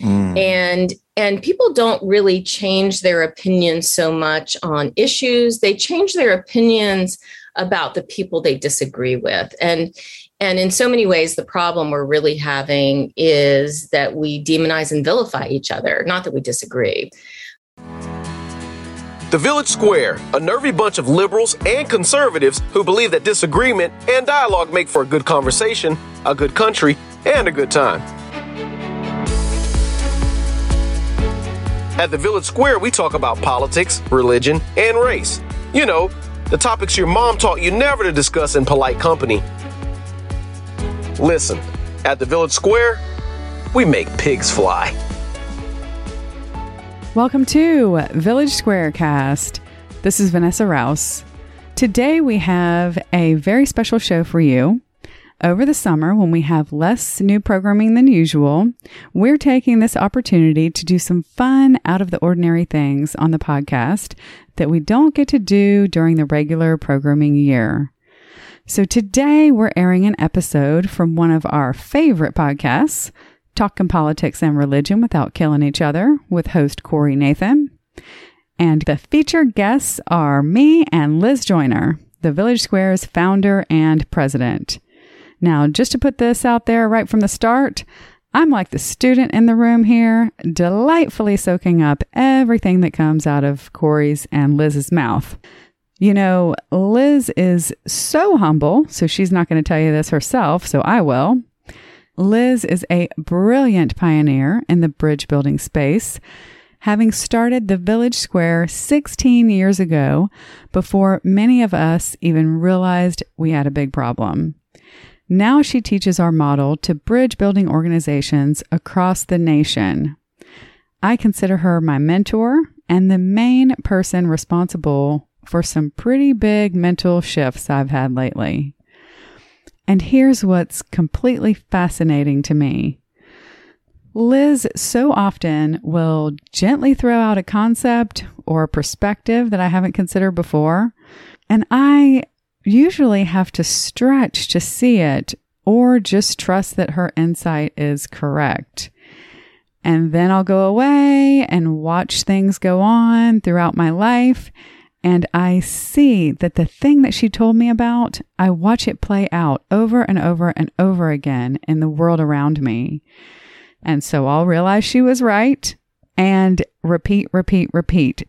Mm. And and people don't really change their opinions so much on issues. They change their opinions about the people they disagree with. And and in so many ways, the problem we're really having is that we demonize and vilify each other, not that we disagree. The Village Square, a nervy bunch of liberals and conservatives who believe that disagreement and dialogue make for a good conversation, a good country, and a good time. At the Village Square, we talk about politics, religion, and race. You know, the topics your mom taught you never to discuss in polite company. Listen, at the Village Square, we make pigs fly. Welcome to Village Square Cast. This is Vanessa Rowse. Today we have a very special show for you. Over the summer, when we have less new programming than usual, we're taking this opportunity to do some fun, out of the ordinary things on the podcast that we don't get to do during the regular programming year. So today we're airing an episode from one of our favorite podcasts, Talking Politics and Religion Without Killing Each Other, with host Corey Nathan. And the featured guests are me and Liz Joyner, the Village Square's founder and president. Now, just to put this out there right from the start, I'm like the student in the room here, delightfully soaking up everything that comes out of Corey's and Liz's mouth. You know, Liz is so humble, so she's not going to tell you this herself, so I will. Liz is a brilliant pioneer in the bridge building space, having started the Village Square 16 years ago before many of us even realized we had a big problem. Now she teaches our model to bridge building organizations across the nation. I consider her my mentor and the main person responsible for some pretty big mental shifts I've had lately. And here's what's completely fascinating to me. Liz so often will gently throw out a concept or a perspective that I haven't considered before. And I usually have to stretch to see it or just trust that her insight is correct. And then I'll go away and watch things go on throughout my life. And I see that the thing that she told me about, I watch it play out over and over and over again in the world around me. And so I'll realize she was right and repeat, repeat, repeat.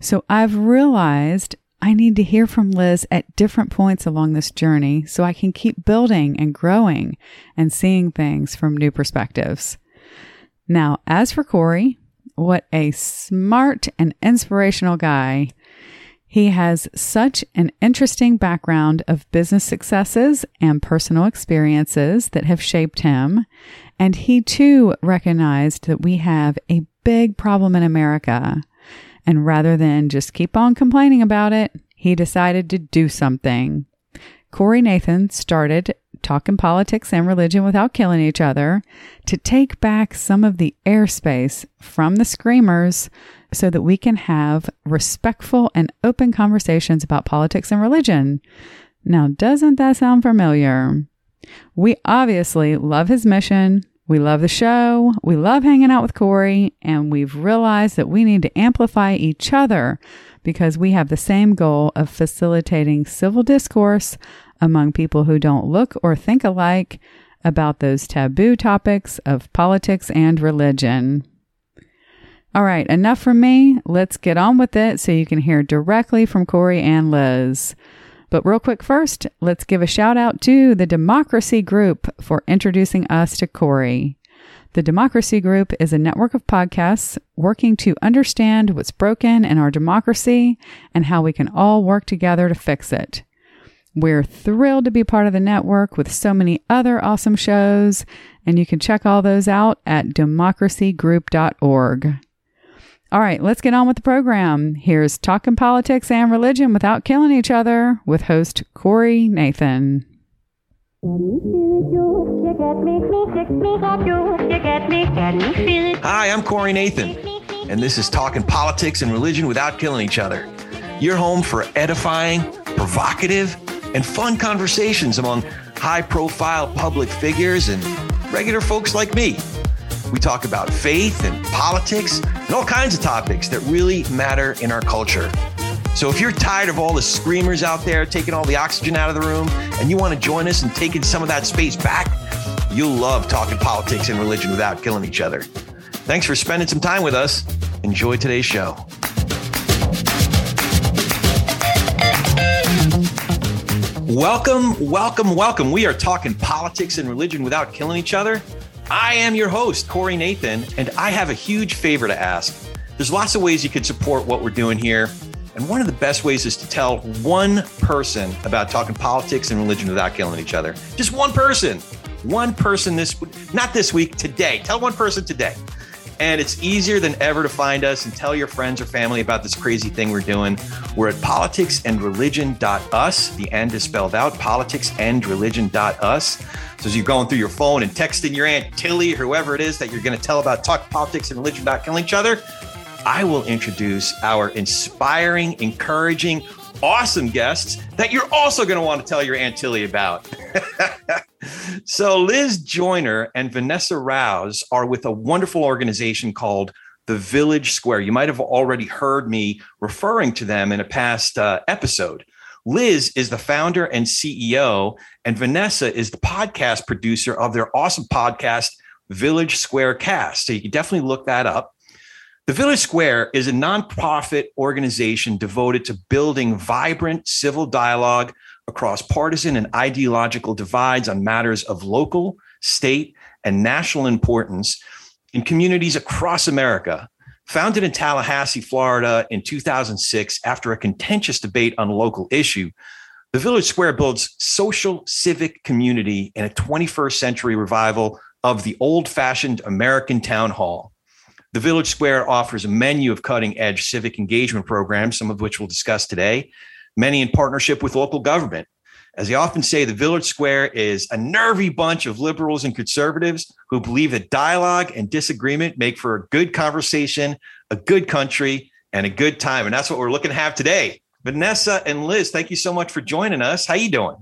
So I've realized I need to hear from Liz at different points along this journey so I can keep building and growing and seeing things from new perspectives. Now, as for Corey, what a smart and inspirational guy. He has such an interesting background of business successes and personal experiences that have shaped him. And he too recognized that we have a big problem in America and rather than just keep on complaining about it, he decided to do something. Corey Nathan started Talking Politics and Religion Without Killing Each Other to take back some of the airspace from the screamers so that we can have respectful and open conversations about politics and religion. Now, doesn't that sound familiar? We obviously love his mission, we love the show. We love hanging out with Corey, and we've realized that we need to amplify each other because we have the same goal of facilitating civil discourse among people who don't look or think alike about those taboo topics of politics and religion. All right, enough from me. Let's get on with it so you can hear directly from Corey and Liz. But real quick first, let's give a shout out to the Democracy Group for introducing us to Corey. The Democracy Group is a network of podcasts working to understand what's broken in our democracy and how we can all work together to fix it. We're thrilled to be part of the network with so many other awesome shows, and you can check all those out at democracygroup.org. All right, let's get on with the program. Here's Talking Politics and Religion Without Killing Each Other with host Corey Nathan. Hi, I'm Corey Nathan, and this is Talking Politics and Religion Without Killing Each Other. Your home for edifying, provocative, and fun conversations among high profile public figures and regular folks like me. We talk about faith and politics and all kinds of topics that really matter in our culture. So if you're tired of all the screamers out there taking all the oxygen out of the room and you want to join us in taking some of that space back, you'll love talking politics and religion without killing each other. Thanks for spending some time with us. Enjoy today's show. Welcome, welcome, welcome. We are talking politics and religion without killing each other. I am your host, Corey Nathan, and I have a huge favor to ask. There's lots of ways you can support what we're doing here. And one of the best ways is to tell one person about talking politics and religion without killing each other. Just one person. One person this, not this week, today. Tell one person today. And it's easier than ever to find us and tell your friends or family about this crazy thing we're doing. We're at politicsandreligion.us. The end is spelled out politicsandreligion.us. So as you're going through your phone and texting your Aunt Tilly or whoever it is that you're going to tell about talk politics and religion not killing each other, I will introduce our inspiring, encouraging, awesome guests that you're also going to want to tell your Aunt Tilly about. so Liz Joyner and Vanessa Rowse are with a wonderful organization called the Village Square. You might have already heard me referring to them in a past uh, episode. Liz is the founder and CEO, and Vanessa is the podcast producer of their awesome podcast, Village Square Cast. So you can definitely look that up. The Village Square is a nonprofit organization devoted to building vibrant civil dialogue across partisan and ideological divides on matters of local, state, and national importance in communities across America Founded in Tallahassee, Florida in 2006 after a contentious debate on a local issue, the Village Square builds social civic community in a 21st century revival of the old fashioned American town hall. The Village Square offers a menu of cutting edge civic engagement programs, some of which we'll discuss today, many in partnership with local government. As they often say, the Village Square is a nervy bunch of liberals and conservatives who believe that dialogue and disagreement make for a good conversation, a good country, and a good time. And that's what we're looking to have today. Vanessa and Liz, thank you so much for joining us. How you doing?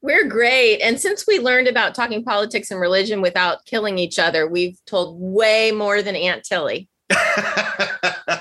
We're great. And since we learned about talking politics and religion without killing each other, we've told way more than Aunt Tilly.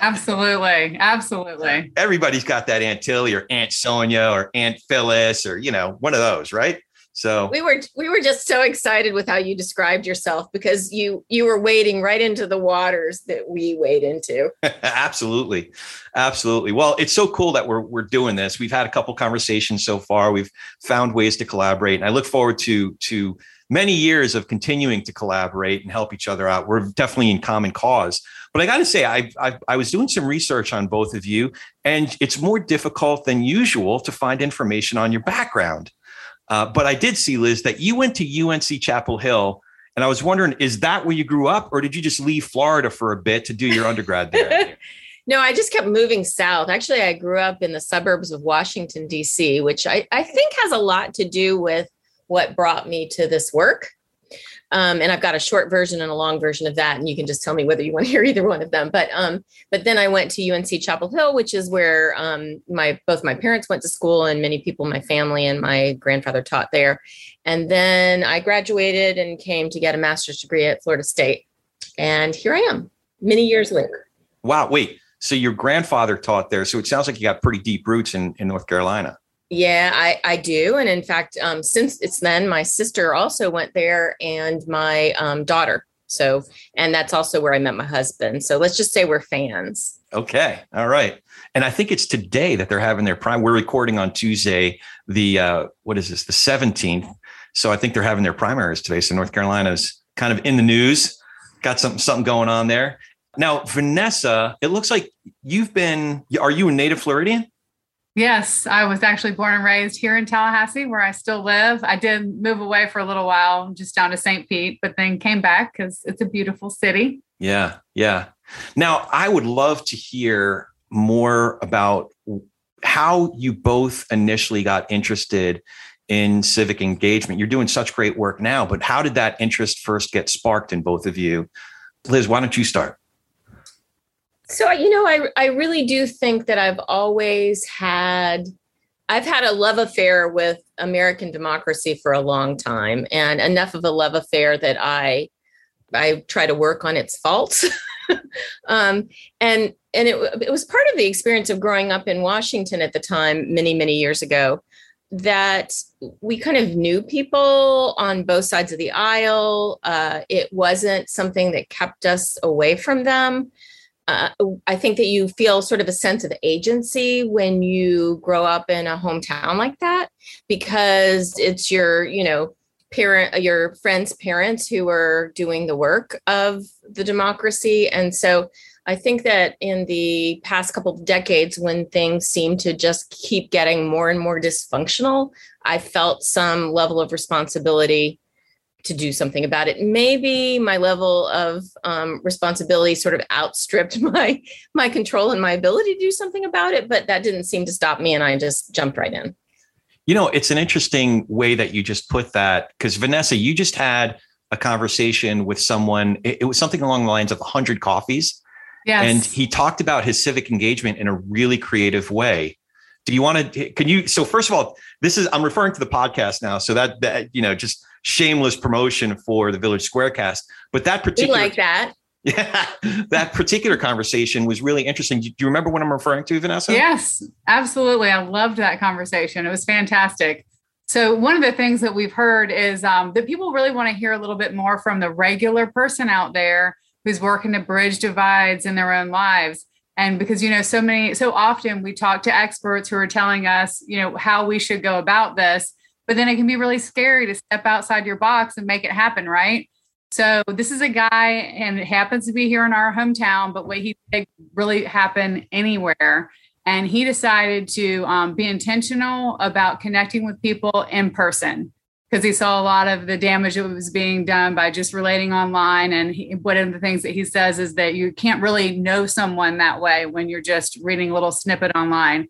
Absolutely. Absolutely. Everybody's got that Aunt Tilly or Aunt Sonia or Aunt Phyllis or, you know, one of those, right? So we were we were just so excited with how you described yourself because you you were wading right into the waters that we wade into. absolutely. Absolutely. Well, it's so cool that we're we're doing this. We've had a couple conversations so far. We've found ways to collaborate and I look forward to to many years of continuing to collaborate and help each other out. We're definitely in common cause. But I got to say, I, I, I was doing some research on both of you, and it's more difficult than usual to find information on your background. Uh, but I did see, Liz, that you went to UNC Chapel Hill. And I was wondering, is that where you grew up, or did you just leave Florida for a bit to do your undergrad there? no, I just kept moving south. Actually, I grew up in the suburbs of Washington, D.C., which I, I think has a lot to do with what brought me to this work. Um, and I've got a short version and a long version of that, and you can just tell me whether you want to hear either one of them. But um, but then I went to UNC Chapel Hill, which is where um, my both my parents went to school, and many people my family and my grandfather taught there. And then I graduated and came to get a master's degree at Florida State, and here I am, many years later. Wow! Wait, so your grandfather taught there, so it sounds like you got pretty deep roots in in North Carolina. Yeah, I, I do. And in fact, um, since it's then, my sister also went there and my um, daughter. So, and that's also where I met my husband. So let's just say we're fans. Okay. All right. And I think it's today that they're having their prime. We're recording on Tuesday, the, uh, what is this, the 17th. So I think they're having their primaries today. So North Carolina's kind of in the news, got something, something going on there. Now, Vanessa, it looks like you've been, are you a native Floridian? Yes, I was actually born and raised here in Tallahassee, where I still live. I did move away for a little while, just down to St. Pete, but then came back because it's a beautiful city. Yeah, yeah. Now, I would love to hear more about how you both initially got interested in civic engagement. You're doing such great work now, but how did that interest first get sparked in both of you? Liz, why don't you start? So, you know, I, I really do think that I've always had I've had a love affair with American democracy for a long time, and enough of a love affair that I I try to work on its faults. um, and and it, it was part of the experience of growing up in Washington at the time, many many years ago, that we kind of knew people on both sides of the aisle. Uh, it wasn't something that kept us away from them uh, I think that you feel sort of a sense of agency when you grow up in a hometown like that because it's your, you know, parent, your friends' parents who are doing the work of the democracy. And so I think that in the past couple of decades, when things seem to just keep getting more and more dysfunctional, I felt some level of responsibility to do something about it. Maybe my level of um, responsibility sort of outstripped my my control and my ability to do something about it, but that didn't seem to stop me, and I just jumped right in. You know, it's an interesting way that you just put that because Vanessa, you just had a conversation with someone. It, it was something along the lines of 100 coffees. Yes. And he talked about his civic engagement in a really creative way. Do you want to? Can you? So first of all, this is I'm referring to the podcast now, so that that you know just shameless promotion for the Village Squarecast. But that particular we like that. Yeah, that particular conversation was really interesting. Do you remember what I'm referring to, Vanessa? Yes, absolutely. I loved that conversation. It was fantastic. So, one of the things that we've heard is um, that people really want to hear a little bit more from the regular person out there who's working to bridge divides in their own lives. And because, you know, so many, so often we talk to experts who are telling us, you know, how we should go about this but then it can be really scary to step outside your box and make it happen, right? So this is a guy, and it happens to be here in our hometown, but what he did really happen anywhere. And he decided to um, be intentional about connecting with people in person because he saw a lot of the damage that was being done by just relating online. And he, one of the things that he says is that you can't really know someone that way when you're just reading a little snippet online.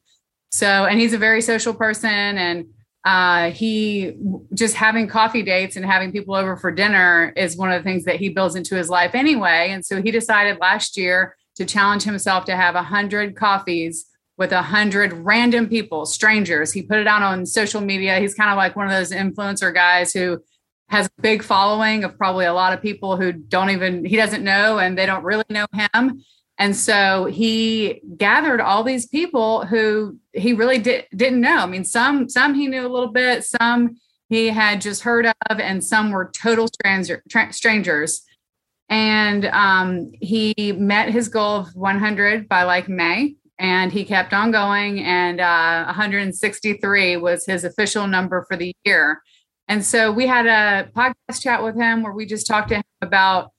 So, and he's a very social person and uh, he just having coffee dates and having people over for dinner is one of the things that he builds into his life anyway. And so he decided last year to challenge himself to have a hundred coffees with a hundred random people, strangers. He put it out on social media. He's kind of like one of those influencer guys who has a big following of probably a lot of people who don't even he doesn't know and they don't really know him and so he gathered all these people who he really did, didn't know. I mean, some some he knew a little bit, some he had just heard of, and some were total stranger, tra- strangers. And um, he met his goal of 100 by like May, and he kept on going. And uh, 163 was his official number for the year. And so we had a podcast chat with him where we just talked to him about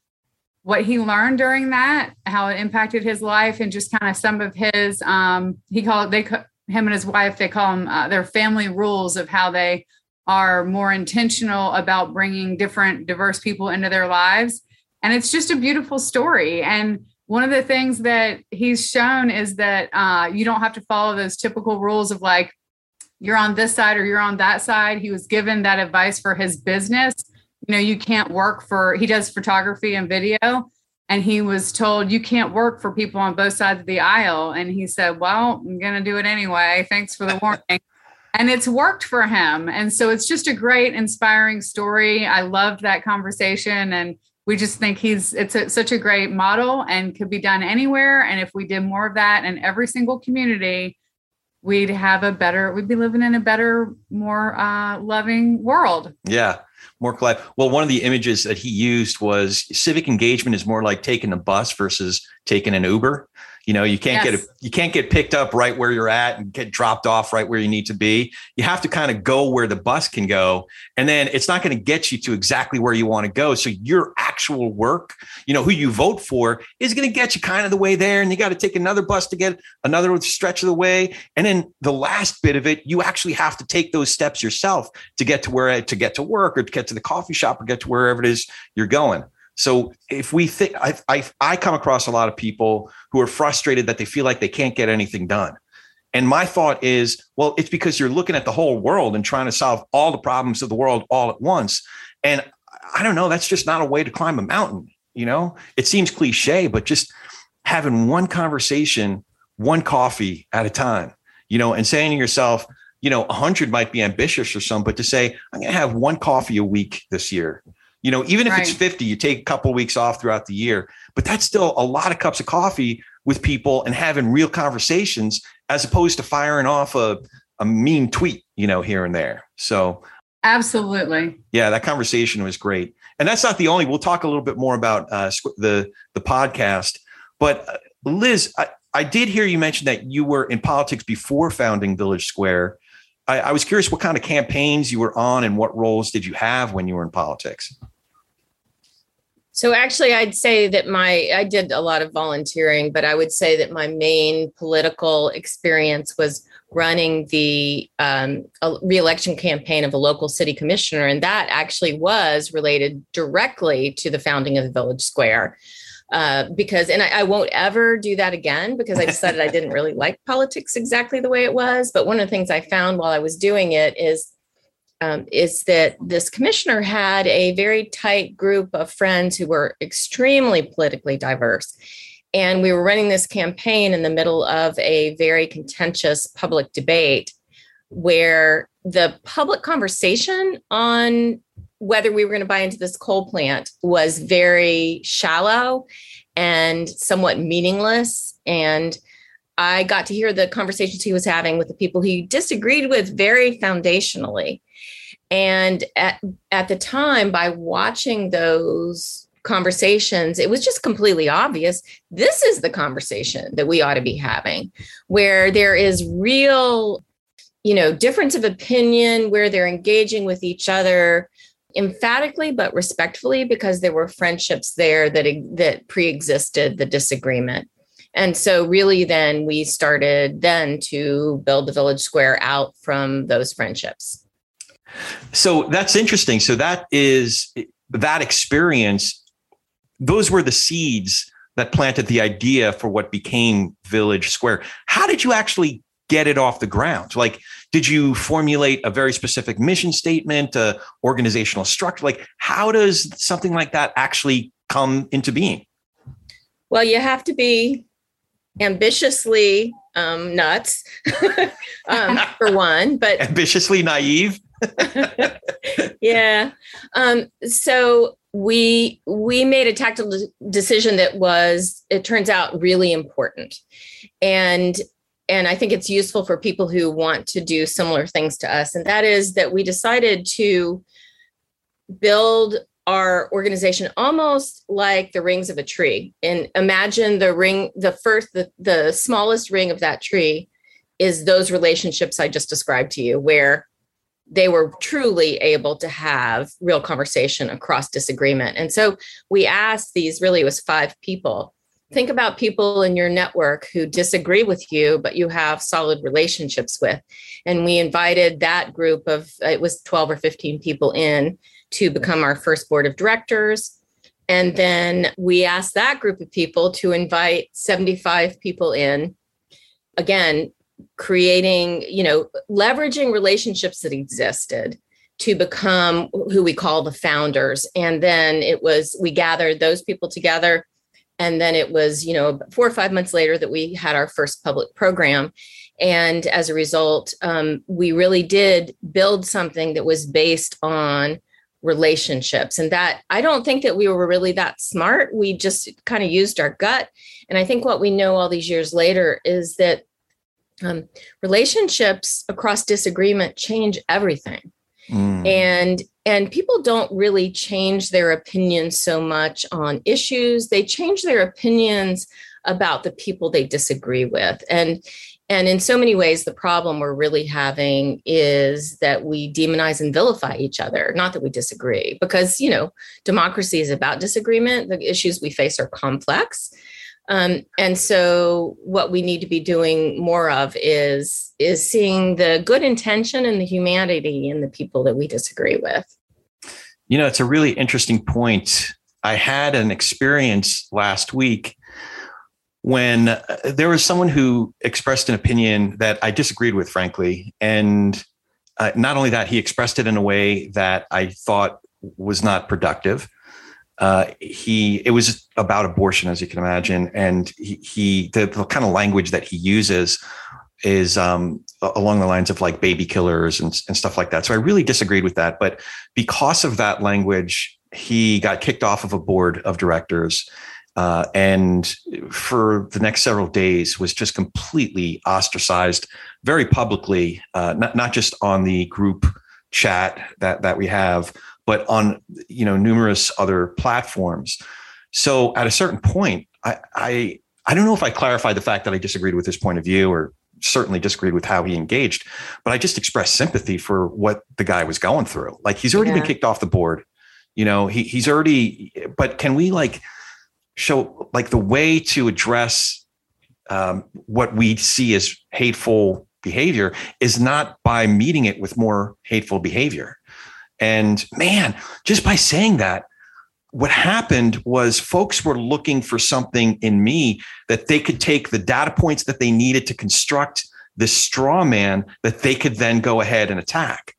what he learned during that, how it impacted his life, and just kind of some of his. Um, he called they him and his wife they call them uh, their family rules of how they are more intentional about bringing different diverse people into their lives, and it's just a beautiful story. And one of the things that he's shown is that uh, you don't have to follow those typical rules of like you're on this side or you're on that side. He was given that advice for his business you know, you can't work for, he does photography and video. And he was told, you can't work for people on both sides of the aisle. And he said, well, I'm going to do it anyway. Thanks for the warning. and it's worked for him. And so it's just a great, inspiring story. I loved that conversation. And we just think he's, it's a, such a great model and could be done anywhere. And if we did more of that in every single community, we'd have a better, we'd be living in a better, more uh, loving world. Yeah more collab. Well, one of the images that he used was civic engagement is more like taking a bus versus taking an Uber. You know, you can't yes. get a, you can't get picked up right where you're at and get dropped off right where you need to be. You have to kind of go where the bus can go, and then it's not going to get you to exactly where you want to go. So your actual work, you know, who you vote for, is going to get you kind of the way there, and you got to take another bus to get another stretch of the way, and then the last bit of it, you actually have to take those steps yourself to get to where to get to work or to get to the coffee shop or get to wherever it is you're going. So if we think, I, I, I come across a lot of people who are frustrated that they feel like they can't get anything done. And my thought is, well, it's because you're looking at the whole world and trying to solve all the problems of the world all at once. And I don't know, that's just not a way to climb a mountain. You know, it seems cliche, but just having one conversation, one coffee at a time, you know, and saying to yourself, you know, 100 might be ambitious or some, but to say, I'm going to have one coffee a week this year. You know, even if right. it's 50, you take a couple of weeks off throughout the year, but that's still a lot of cups of coffee with people and having real conversations as opposed to firing off a, a mean tweet, you know, here and there. So absolutely. Yeah, that conversation was great. And that's not the only, we'll talk a little bit more about uh, the, the podcast, but uh, Liz, I, I did hear you mention that you were in politics before founding Village Square. I, I, was curious what kind of campaigns you were on and what roles did you have when you were in politics? So actually, I'd say that my I did a lot of volunteering, but I would say that my main political experience was running the um, reelection campaign of a local city commissioner, and that actually was related directly to the founding of the Village Square. Uh, because, and I, I, won't ever do that again because I decided I didn't really like politics exactly the way it was. But one of the things I found while I was doing it is um, is that this commissioner had a very tight group of friends who were extremely politically diverse. And we were running this campaign in the middle of a very contentious public debate where the public conversation on whether we were going to buy into this coal plant was very shallow and somewhat meaningless. And I got to hear the conversations he was having with the people he disagreed with very foundationally. And at, at the time, by watching those conversations, it was just completely obvious this is the conversation that we ought to be having, where there is real, you know, difference of opinion, where they're engaging with each other emphatically but respectfully because there were friendships there that that pre-existed the disagreement. And so really then we started then to build the village square out from those friendships so that's interesting. So that is that experience. Those were the seeds that planted the idea for what became Village Square. How did you actually get it off the ground? Like, did you formulate a very specific mission statement, a organizational structure? Like, how does something like that actually come into being? Well, you have to be ambitiously um, nuts um, for one, but ambitiously naive. yeah. Um, so we we made a tactical decision that was it turns out really important. And and i think it's useful for people who want to do similar things to us. And that is that we decided to build our organization almost like the rings of a tree. And imagine the ring the first the, the smallest ring of that tree is those relationships i just described to you where they were truly able to have real conversation across disagreement. And so we asked these really, it was five people. Think about people in your network who disagree with you, but you have solid relationships with. And we invited that group of, it was 12 or 15 people in to become our first board of directors. And then we asked that group of people to invite 75 people in again creating, you know, leveraging relationships that existed to become who we call the founders. And then it was, we gathered those people together. And then it was, you know, four or five months later that we had our first public program. And as a result, um, we really did build something that was based on relationships. And that I don't think that we were really that smart. We just kind of used our gut. And I think what we know all these years later is that um, relationships across disagreement change everything. Mm. and and people don't really change their opinions so much on issues. They change their opinions about the people they disagree with. And and in so many ways the problem we're really having is that we demonize and vilify each other. Not that we disagree because you know democracy is about disagreement. The issues we face are complex um, and so what we need to be doing more of is is seeing the good intention and the humanity in the people that we disagree with. You know, it's a really interesting point I had an experience last week when uh, there was someone who expressed an opinion that I disagreed with, frankly. And uh, not only that, he expressed it in a way that I thought was not productive. Uh, he it was about abortion, as you can imagine, and he, he the, the, kind of language that he uses is um, along the lines of like baby killers and, and stuff like that. So I really disagreed with that. But because of that language, he got kicked off of a board of directors. Uh, and for the next several days was just completely ostracized very publicly, uh, not, not just on the group chat that, that we have, but on, you know, numerous other platforms. So at a certain point, I, I, I don't know if I clarified the fact that I disagreed with his point of view or certainly disagreed with how he engaged, but I just expressed sympathy for what the guy was going through. Like he's already yeah. been kicked off the board. You know, he he's already, but can we like show like the way to address um, what we see as hateful behavior is not by meeting it with more hateful behavior. And man, just by saying that, what happened was folks were looking for something in me that they could take the data points that they needed to construct this straw man that they could then go ahead and attack.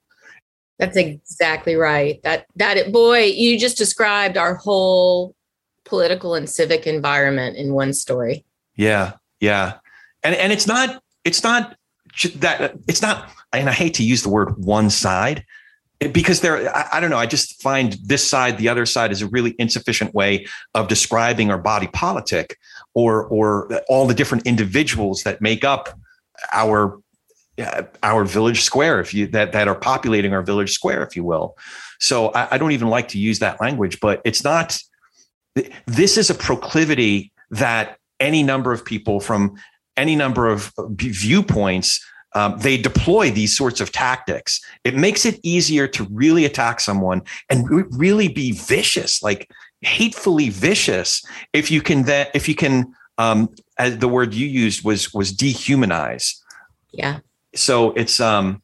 That's exactly right. That that boy, you just described our whole political and civic environment in one story. Yeah, yeah, and and it's not it's not that it's not. And I hate to use the word one side because there I, I, don't know i just find this side the other side is a really insufficient way of describing our body politic or or all the different individuals that make up our uh, our village square if you that that are populating our village square if you will. So I, I don't even like to use that language but it's not this is a proclivity that any number of people from any number of viewpoints um, they deploy these sorts of tactics. It makes it easier to really attack someone and re- really be vicious, like hatefully vicious. If you can, that if you can, um, as the word you used was was dehumanize. Yeah. So it's um,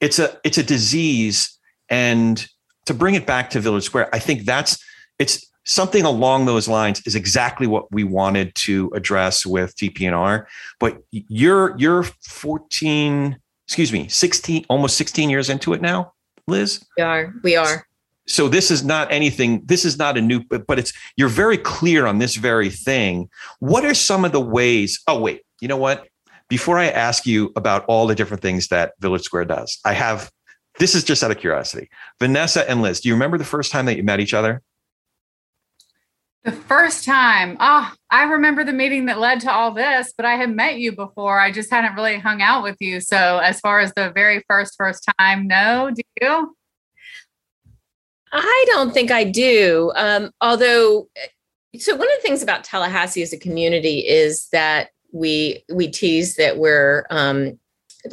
it's a it's a disease, and to bring it back to Village Square, I think that's it's something along those lines is exactly what we wanted to address with TP&R. But you're you're 14, excuse me, 16, almost 16 years into it now, Liz. We are. We are. So this is not anything. This is not a new, but it's you're very clear on this very thing. What are some of the ways? Oh wait, you know what? Before I ask you about all the different things that Village Square does, I have. This is just out of curiosity. Vanessa and Liz, do you remember the first time that you met each other? The first time, oh, I remember the meeting that led to all this, but I had met you before. I just hadn't really hung out with you. So, as far as the very first, first time, no, do you? I don't think I do. Um, although, so one of the things about Tallahassee as a community is that we we tease that we're um,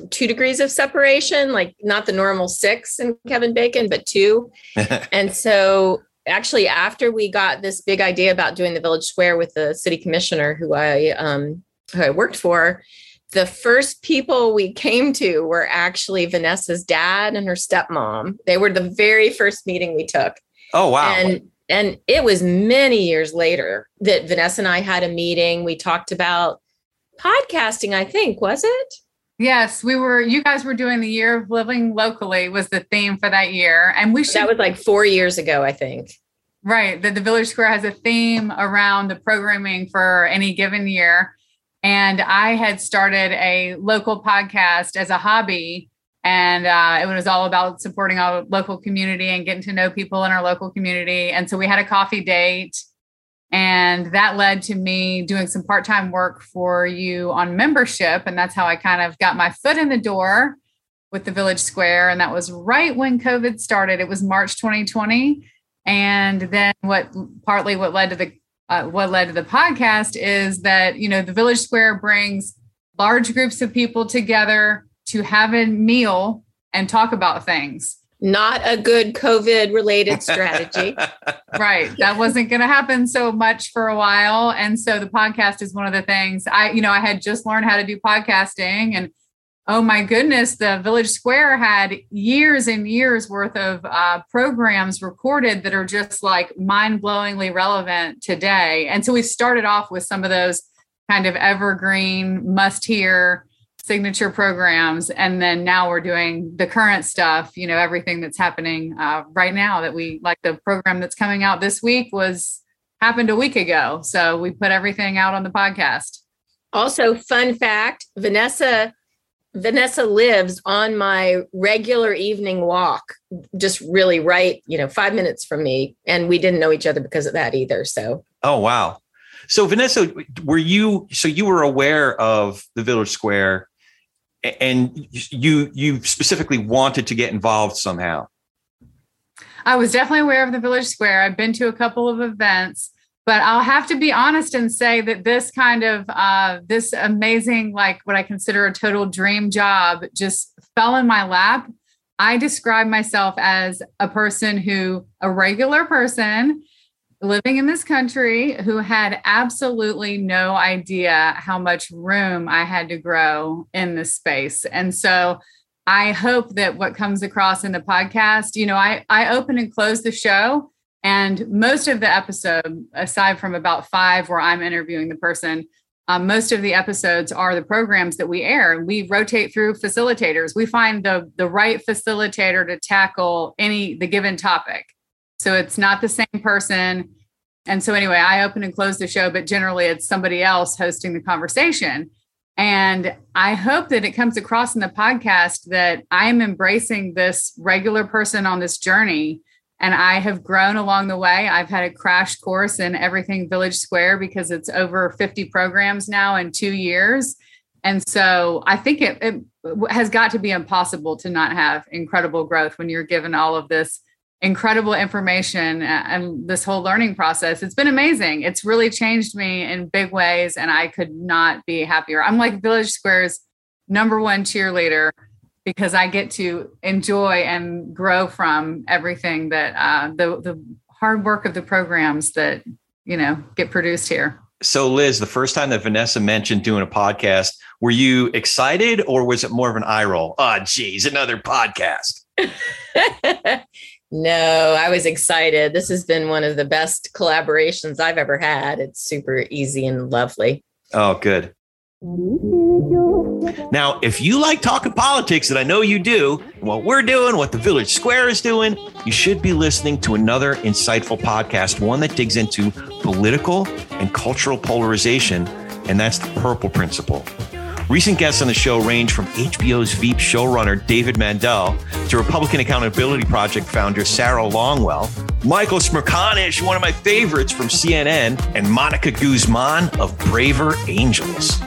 two degrees of separation, like not the normal six in Kevin Bacon, but two. and so actually after we got this big idea about doing the village square with the city commissioner who I um, who I worked for, the first people we came to were actually Vanessa's dad and her stepmom. They were the very first meeting we took. Oh wow. And and it was many years later that Vanessa and I had a meeting. We talked about podcasting, I think, was it? Yes, we were. You guys were doing the year of living locally was the theme for that year, and we should. That was like four years ago, I think. Right, that the Village Square has a theme around the programming for any given year, and I had started a local podcast as a hobby, and uh, it was all about supporting our local community and getting to know people in our local community. And so we had a coffee date and that led to me doing some part time work for you on membership. And that's how I kind of got my foot in the door with the Village Square. And that was right when COVID started. It was March 2020. And then what partly what led to the uh, what led to the podcast is that you know the Village Square brings large groups of people together to have a meal and talk about things not a good COVID related strategy. right. That wasn't going to happen so much for a while. And so the podcast is one of the things I, you know, I had just learned how to do podcasting and Oh my goodness, the Village Square had years and years worth of uh, programs recorded that are just like mind blowingly relevant today. And so we started off with some of those kind of evergreen, must hear signature programs. And then now we're doing the current stuff, you know, everything that's happening uh, right now that we like the program that's coming out this week was happened a week ago. So we put everything out on the podcast. Also, fun fact Vanessa Vanessa lives on my regular evening walk, just really right, you know, five minutes from me. And we didn't know each other because of that either. So, oh, wow. So, Vanessa, were you, so you were aware of the Village Square and you, you specifically wanted to get involved somehow? I was definitely aware of the Village Square. I've been to a couple of events but I'll have to be honest and say that this kind of uh, this amazing, like what I consider a total dream job, just fell in my lap. I describe myself as a person who, a regular person living in this country who had absolutely no idea how much room I had to grow in this space. And so I hope that what comes across in the podcast, you know, I, I open and close the show and most of the episode, aside from about five where I'm interviewing the person, um, most of the episodes are the programs that we air. We rotate through facilitators. We find the the right facilitator to tackle any the given topic. So it's not the same person. And so anyway, I open and close the show, but generally it's somebody else hosting the conversation. And I hope that it comes across in the podcast that I am embracing this regular person on this journey and I have grown along the way. I've had a crash course in everything Village Square because it's over 50 programs now in two years. And so I think it, it, has got to be impossible to not have incredible growth when you're given all of this incredible information and this whole learning process. It's been amazing. It's really changed me in big ways, and I could not be happier. I'm like Village Square's number one cheerleader because I get to enjoy and grow from everything that uh, the the hard work of the programs that you know get produced here. So, Liz, the first time that Vanessa mentioned doing a podcast, were you excited or was it more of an eye roll? Oh, geez, another podcast. no, I was excited. This has been one of the best collaborations I've ever had. It's super easy and lovely. Oh, good. Now, if you like talking politics, and I know you do, what we're doing, what the Village Square is doing, you should be listening to another insightful podcast, one that digs into political and cultural polarization, and that's the Purple Principle. Recent guests on the show range from HBO's Veep showrunner David Mandel to Republican Accountability Project founder Sarah Longwell, Michael Smerconish, one of my favorites from CNN, and Monica Guzman of Braver Angels.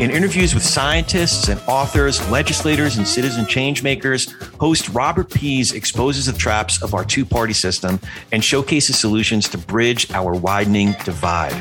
In interviews with scientists and authors, legislators, and citizen changemakers, host Robert Pease exposes the traps of our two party system and showcases solutions to bridge our widening divide.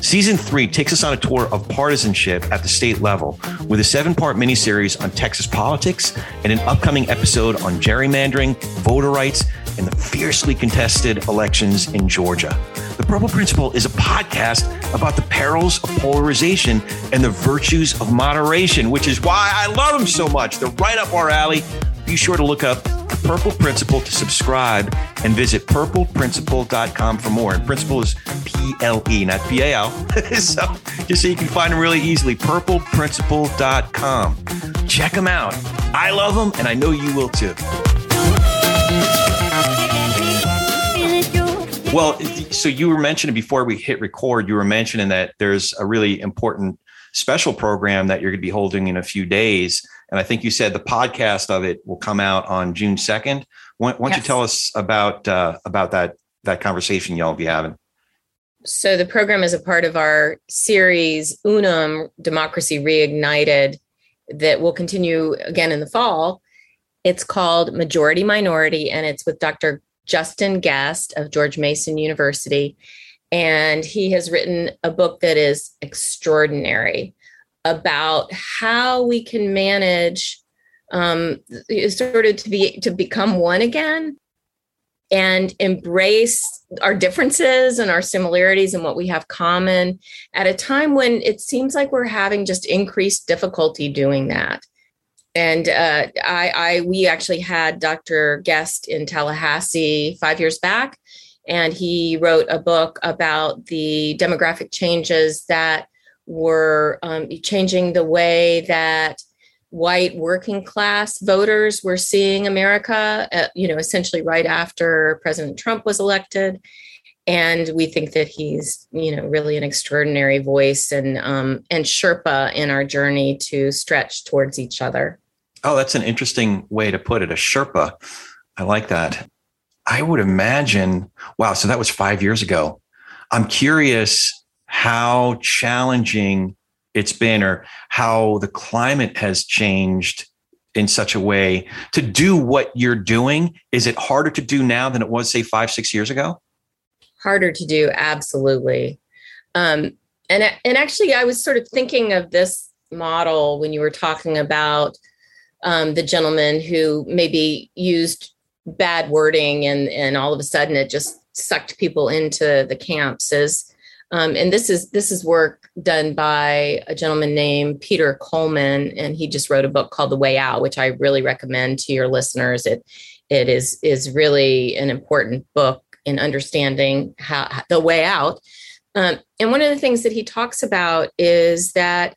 Season three takes us on a tour of partisanship at the state level with a seven part miniseries on Texas politics and an upcoming episode on gerrymandering, voter rights, and the fiercely contested elections in Georgia. The Purple Principle is a podcast about the perils of polarization and the virtues of moderation, which is why I love them so much. They're right up our alley. Be sure to look up the Purple Principle to subscribe and visit purpleprinciple.com for more. And principle is P L E, not P A L. so just so you can find them really easily, purpleprinciple.com. Check them out. I love them, and I know you will too. Well, so you were mentioning before we hit record, you were mentioning that there's a really important special program that you're going to be holding in a few days. And I think you said the podcast of it will come out on June 2nd. Why, why don't yes. you tell us about uh, about that that conversation y'all be having? So the program is a part of our series Unum Democracy Reignited that will continue again in the fall. It's called Majority Minority, and it's with Dr. Justin Gest of George Mason University. And he has written a book that is extraordinary about how we can manage um, sort of to be to become one again and embrace our differences and our similarities and what we have common at a time when it seems like we're having just increased difficulty doing that and uh, I, I, we actually had Dr. Gest in Tallahassee five years back, and he wrote a book about the demographic changes that were um, changing the way that white working class voters were seeing America. Uh, you know, essentially right after President Trump was elected, and we think that he's you know really an extraordinary voice and um, and Sherpa in our journey to stretch towards each other. Oh, that's an interesting way to put it. A Sherpa. I like that. I would imagine, wow, so that was five years ago. I'm curious how challenging it's been or how the climate has changed in such a way to do what you're doing. Is it harder to do now than it was, say, five, six years ago? Harder to do, absolutely. Um, and, and actually, I was sort of thinking of this model when you were talking about um, the gentleman who maybe used bad wording and and all of a sudden it just sucked people into the camps as um, and this is this is work done by a gentleman named Peter Coleman, and he just wrote a book called The Way Out, which I really recommend to your listeners. It it is is really an important book in understanding how the way out. Um, and one of the things that he talks about is that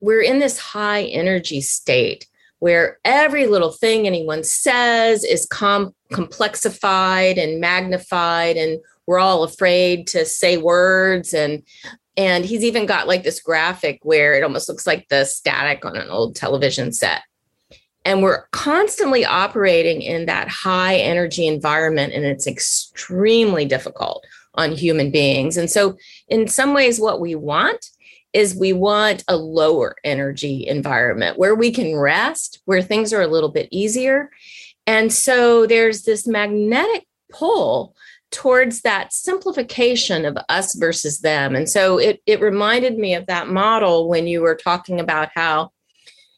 we're in this high energy state where every little thing anyone says is com- complexified and magnified and we're all afraid to say words. And and he's even got like this graphic where it almost looks like the static on an old television set. And we're constantly operating in that high energy environment and it's extremely difficult on human beings. And so in some ways what we want is we want a lower energy environment where we can rest, where things are a little bit easier. And so there's this magnetic pull towards that simplification of us versus them. And so it, it reminded me of that model when you were talking about how,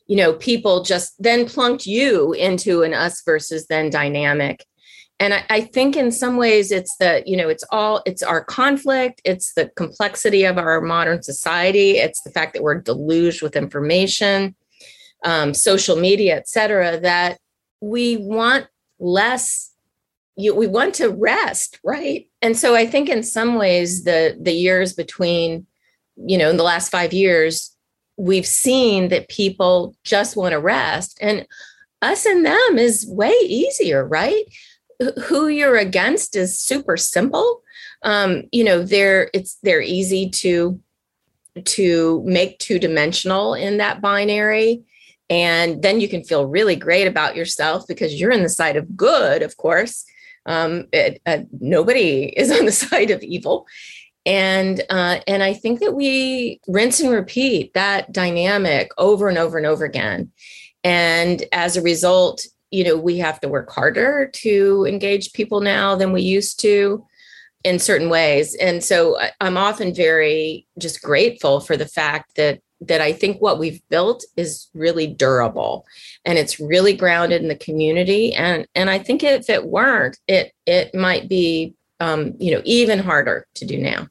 you know, people just then plunked you into an us versus them dynamic and I, I, think in some ways it's the you know it's all it's our conflict it's the complexity of our modern society it's the fact that we're deluged with information um, social media et cetera that we want less you, we want to rest right? And so i think in some ways the the years between you know in the last five years we've seen that people just want to rest and us and them is way easier right who you're against is super simple. Um, you know, they're it's they're easy to to make two dimensional in that binary. And then you can feel really great about yourself because you're in the side of good, of course. Um, it, uh, nobody is on the side of evil. And uh, and I think that we rinse and repeat that dynamic over and over and over again. And as a result, you know we have to work harder to engage people now than we used to in certain ways. And so i'm often very just grateful for the fact that that i think what we've built is really durable and it's really grounded in the community. And and i think if it weren't it it might be um, you know even harder to do now.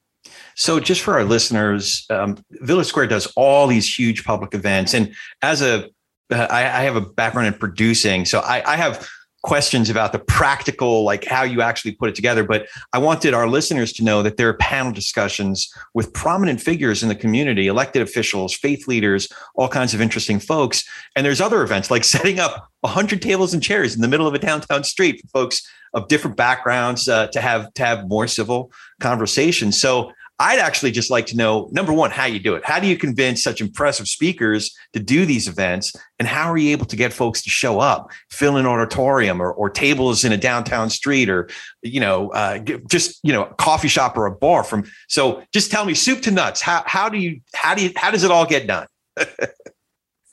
So, just for our listeners, um, Village Square does all these huge public events. And as a I, I have a background in producing, so I, I have questions about the practical, like how you actually put it together. But I wanted our listeners to know that there are panel discussions with prominent figures in the community, elected officials, faith leaders, all kinds of interesting folks. And there's other events like setting up 100 tables and chairs in the middle of a downtown street for folks of different backgrounds uh, to have to have more civil conversations. So I'd actually just like to know number one, how you do it. How do you convince such impressive speakers to do these events? And how are you able to get folks to show up, fill an auditorium or, or tables in a downtown street or, you know, uh, just, you know, a coffee shop or a bar from. So just tell me soup to nuts. How, how do you, how do you, how does it all get done?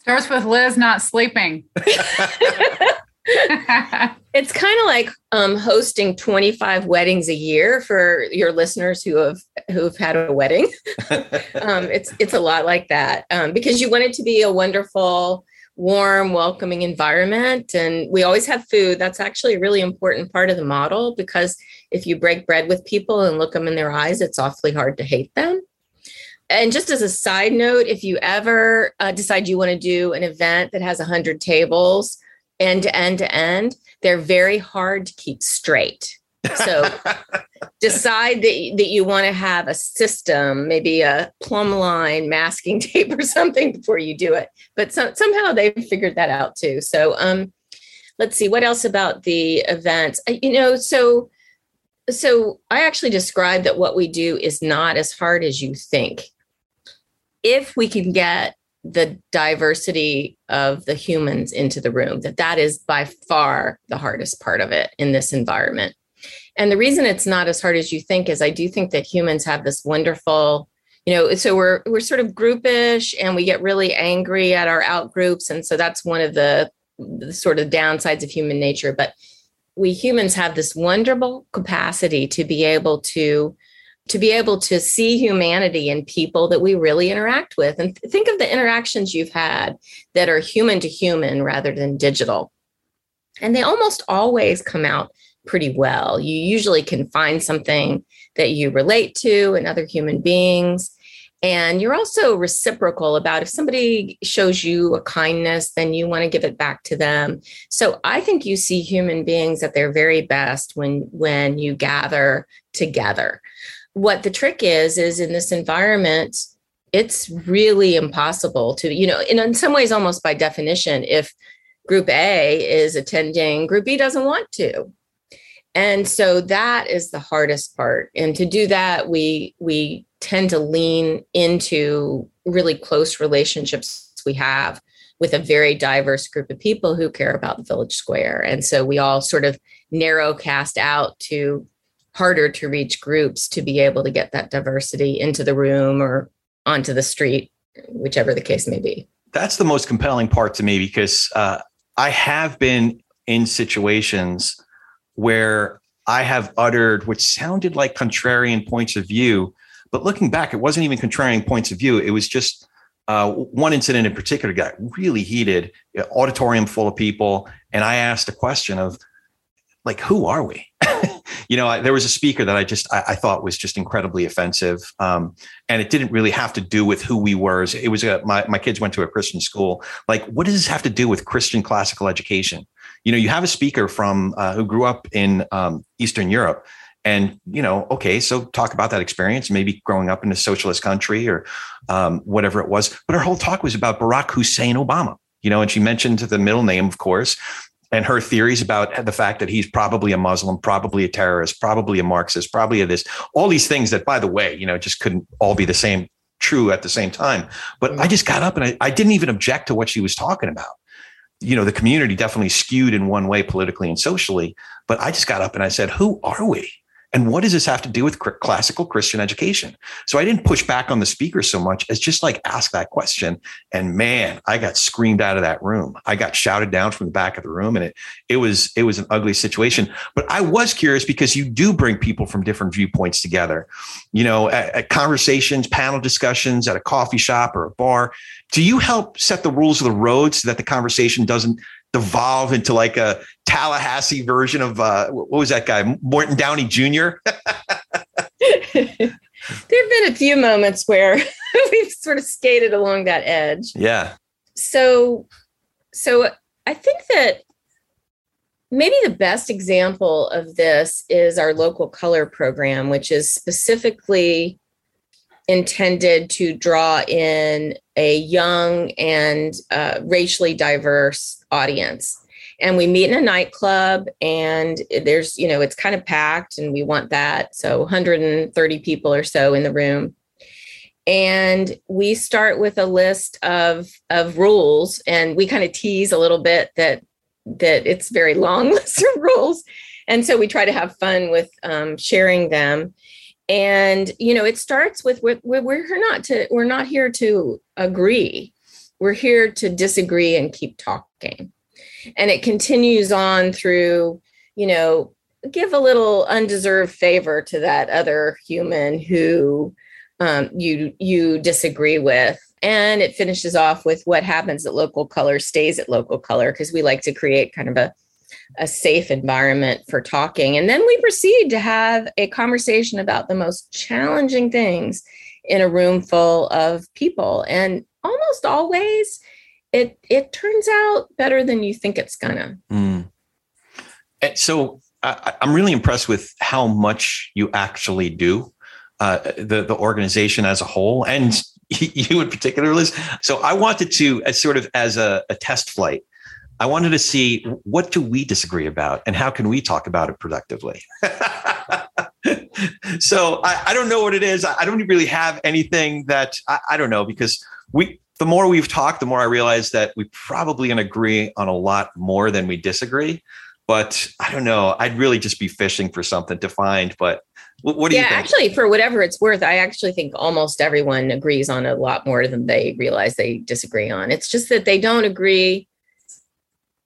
Starts with Liz not sleeping. it's kind of like um, hosting 25 weddings a year for your listeners who have who've had a wedding. um, it's it's a lot like that um, because you want it to be a wonderful, warm, welcoming environment, and we always have food. That's actually a really important part of the model because if you break bread with people and look them in their eyes, it's awfully hard to hate them. and just as a side note, if you ever uh, decide you want to do an event that has 100 tables end to end to end, they're very hard to keep straight. So decide that, that you want to have a system, maybe a plumb line masking tape or something before you do it. But so, somehow they've figured that out too. So um, let's see what else about the events. Uh, you know, so so I actually described that what we do is not as hard as you think. If we can get the diversity of the humans into the room, that that is by far the hardest part of it in this environment. And the reason it's not as hard as you think is I do think that humans have this wonderful, you know, so we're we're sort of groupish and we get really angry at our out groups. And so that's one of the, the sort of downsides of human nature. But we humans have this wonderful capacity to be able to to be able to see humanity in people that we really interact with and think of the interactions you've had that are human to human rather than digital and they almost always come out pretty well you usually can find something that you relate to in other human beings and you're also reciprocal about if somebody shows you a kindness, then you want to give it back to them. So I think you see human beings at their very best when when you gather together. What the trick is is in this environment, it's really impossible to, you know, in, in some ways, almost by definition, if group A is attending, group B doesn't want to. And so that is the hardest part. And to do that, we we tend to lean into really close relationships we have with a very diverse group of people who care about the village square. And so we all sort of narrow cast out to harder to reach groups to be able to get that diversity into the room or onto the street, whichever the case may be. That's the most compelling part to me because uh, I have been in situations where I have uttered what sounded like contrarian points of view but looking back, it wasn't even contrarian points of view. It was just uh, one incident in particular got really heated, auditorium full of people. And I asked a question of, like, who are we? you know, I, there was a speaker that I just I, I thought was just incredibly offensive, um, and it didn't really have to do with who we were. It was a, my my kids went to a Christian school. Like, what does this have to do with Christian classical education? You know, you have a speaker from uh, who grew up in um, Eastern Europe, and you know okay so talk about that experience maybe growing up in a socialist country or um, whatever it was but her whole talk was about barack hussein obama you know and she mentioned the middle name of course and her theories about the fact that he's probably a muslim probably a terrorist probably a marxist probably a this all these things that by the way you know just couldn't all be the same true at the same time. But i mm. just got up and I, I didn't even object to what she was talking about. You know the community definitely skewed in one way politically and socially but i just got up and i said who are we and what does this have to do with classical Christian education? So I didn't push back on the speaker so much as just like ask that question. And man, I got screamed out of that room. I got shouted down from the back of the room and it, it was, it was an ugly situation. But I was curious because you do bring people from different viewpoints together, you know, at, at conversations, panel discussions at a coffee shop or a bar. Do you help set the rules of the road so that the conversation doesn't devolve into like a Tallahassee version of uh, what was that guy, Morton Downey Jr. there have been a few moments where we've sort of skated along that edge. Yeah. So, so I think that maybe the best example of this is our local color program, which is specifically intended to draw in a young and uh, racially diverse audience. And we meet in a nightclub and there's you know it's kind of packed and we want that. So 130 people or so in the room. And we start with a list of of rules and we kind of tease a little bit that that it's very long list of rules. And so we try to have fun with um, sharing them and you know it starts with we're, we're not to we're not here to agree. We're here to disagree and keep talking. And it continues on through you know give a little undeserved favor to that other human who um, you you disagree with. And it finishes off with what happens at local color stays at local color because we like to create kind of a a safe environment for talking and then we proceed to have a conversation about the most challenging things in a room full of people. And almost always it it turns out better than you think it's gonna. Mm. So I, am really impressed with how much you actually do, uh, the the organization as a whole, and you in particular, Liz. So I wanted to, as sort of as a, a test flight, I wanted to see what do we disagree about, and how can we talk about it productively. so I, I, don't know what it is. I don't really have anything that I, I don't know because we the more we've talked, the more I realize that we probably can agree on a lot more than we disagree. But I don't know. I'd really just be fishing for something to find. But what, do yeah, you? Yeah, actually, for whatever it's worth, I actually think almost everyone agrees on a lot more than they realize they disagree on. It's just that they don't agree.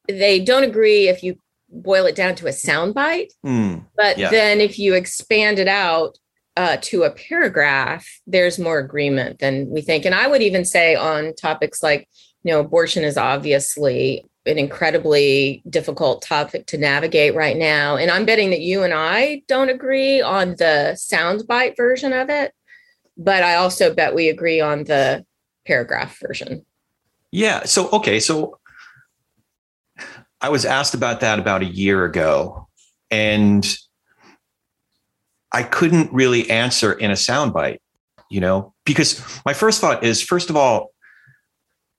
They don't agree if you boil it down to a soundbite. Mm, but yeah. then if you expand it out uh, to a paragraph, there's more agreement than we think. And I would even say on topics like, you know, abortion is obviously an incredibly difficult topic to navigate right now. And I'm betting that you and I don't agree on the soundbite version of it, but I also bet we agree on the paragraph version. Yeah. So, okay. So I was asked about that about a year ago. And I couldn't really answer in a soundbite, you know, because my first thought is, first of all,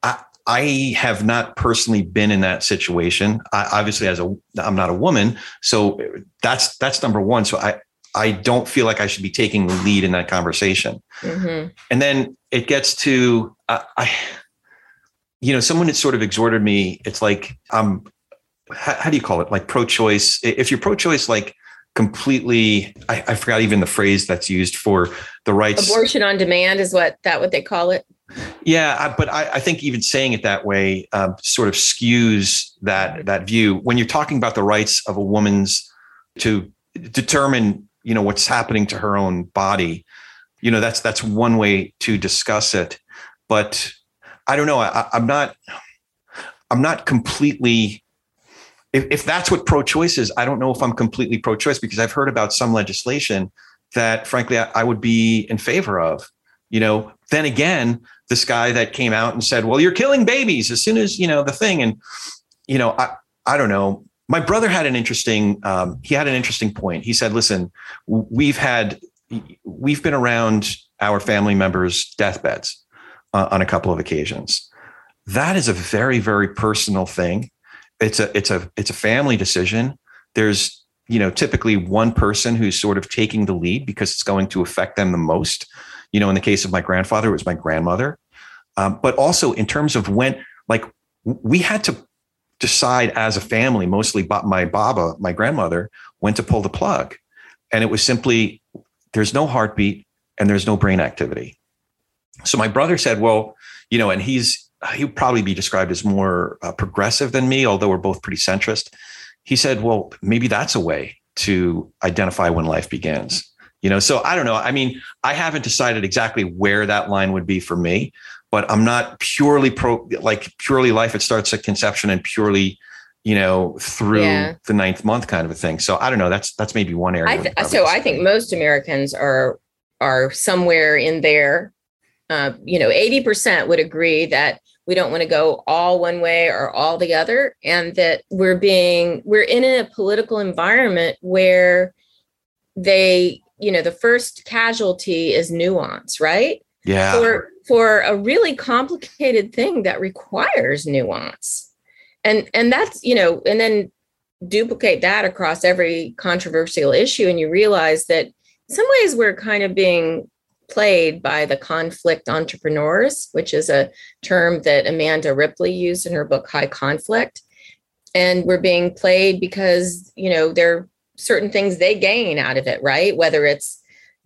I, I have not personally been in that situation. I, obviously, as a, I'm not a woman, so that's that's number one. So I, I don't feel like I should be taking the lead in that conversation. Mm-hmm. And then it gets to, uh, I, you know, someone had sort of exhorted me. It's like I'm, how, how do you call it? Like pro-choice. If you're pro-choice, like completely I, I, forgot even the phrase that's used for the rights abortion on demand is what that what they call it yeah I, but I, I, think even saying it that way um, sort of skews that that view when you're talking about the rights of a woman's to determine you know what's happening to her own body you know that's that's one way to discuss it but i don't know I, i'm not i'm not completely if, if that's what pro-choice is, I don't know if I'm completely pro-choice because I've heard about some legislation that frankly I, I would be in favor of. You know, then again, this guy that came out and said, "Well, you're killing babies as soon as you know the thing," and you know, I I don't know. My brother had an interesting um, he had an interesting point. He said, "Listen, we've had we've been around our family members' deathbeds uh, on a couple of occasions. That is a very very personal thing it's a it's a it's a family decision. There's you know typically one person who's sort of taking the lead because it's going to affect them the most. You know, in the case of my grandfather, it was my grandmother. Um, but also in terms of when, like, we had to decide as a family, mostly my baba, my grandmother, when to pull the plug, and it was simply there's no heartbeat and there's no brain activity. So my brother said, well, you know, and he's he would probably be described as more uh, progressive than me, although we're both pretty centrist. He said, well, maybe that's a way to identify when life begins. You know, so I don't know. I mean, I haven't decided exactly where that line would be for me, but I'm not purely pro like purely life. It starts at conception and purely, you know, through yeah. the ninth month kind of a thing. So I don't know. That's that's maybe one area. I th- so I think most Americans are are somewhere in there. Uh, you know, 80% would agree that we don't want to go all one way or all the other and that we're being we're in a political environment where they you know the first casualty is nuance right? Yeah. For for a really complicated thing that requires nuance. And and that's you know and then duplicate that across every controversial issue and you realize that some ways we're kind of being played by the conflict entrepreneurs, which is a term that Amanda Ripley used in her book High Conflict. And we're being played because, you know, there are certain things they gain out of it, right? Whether it's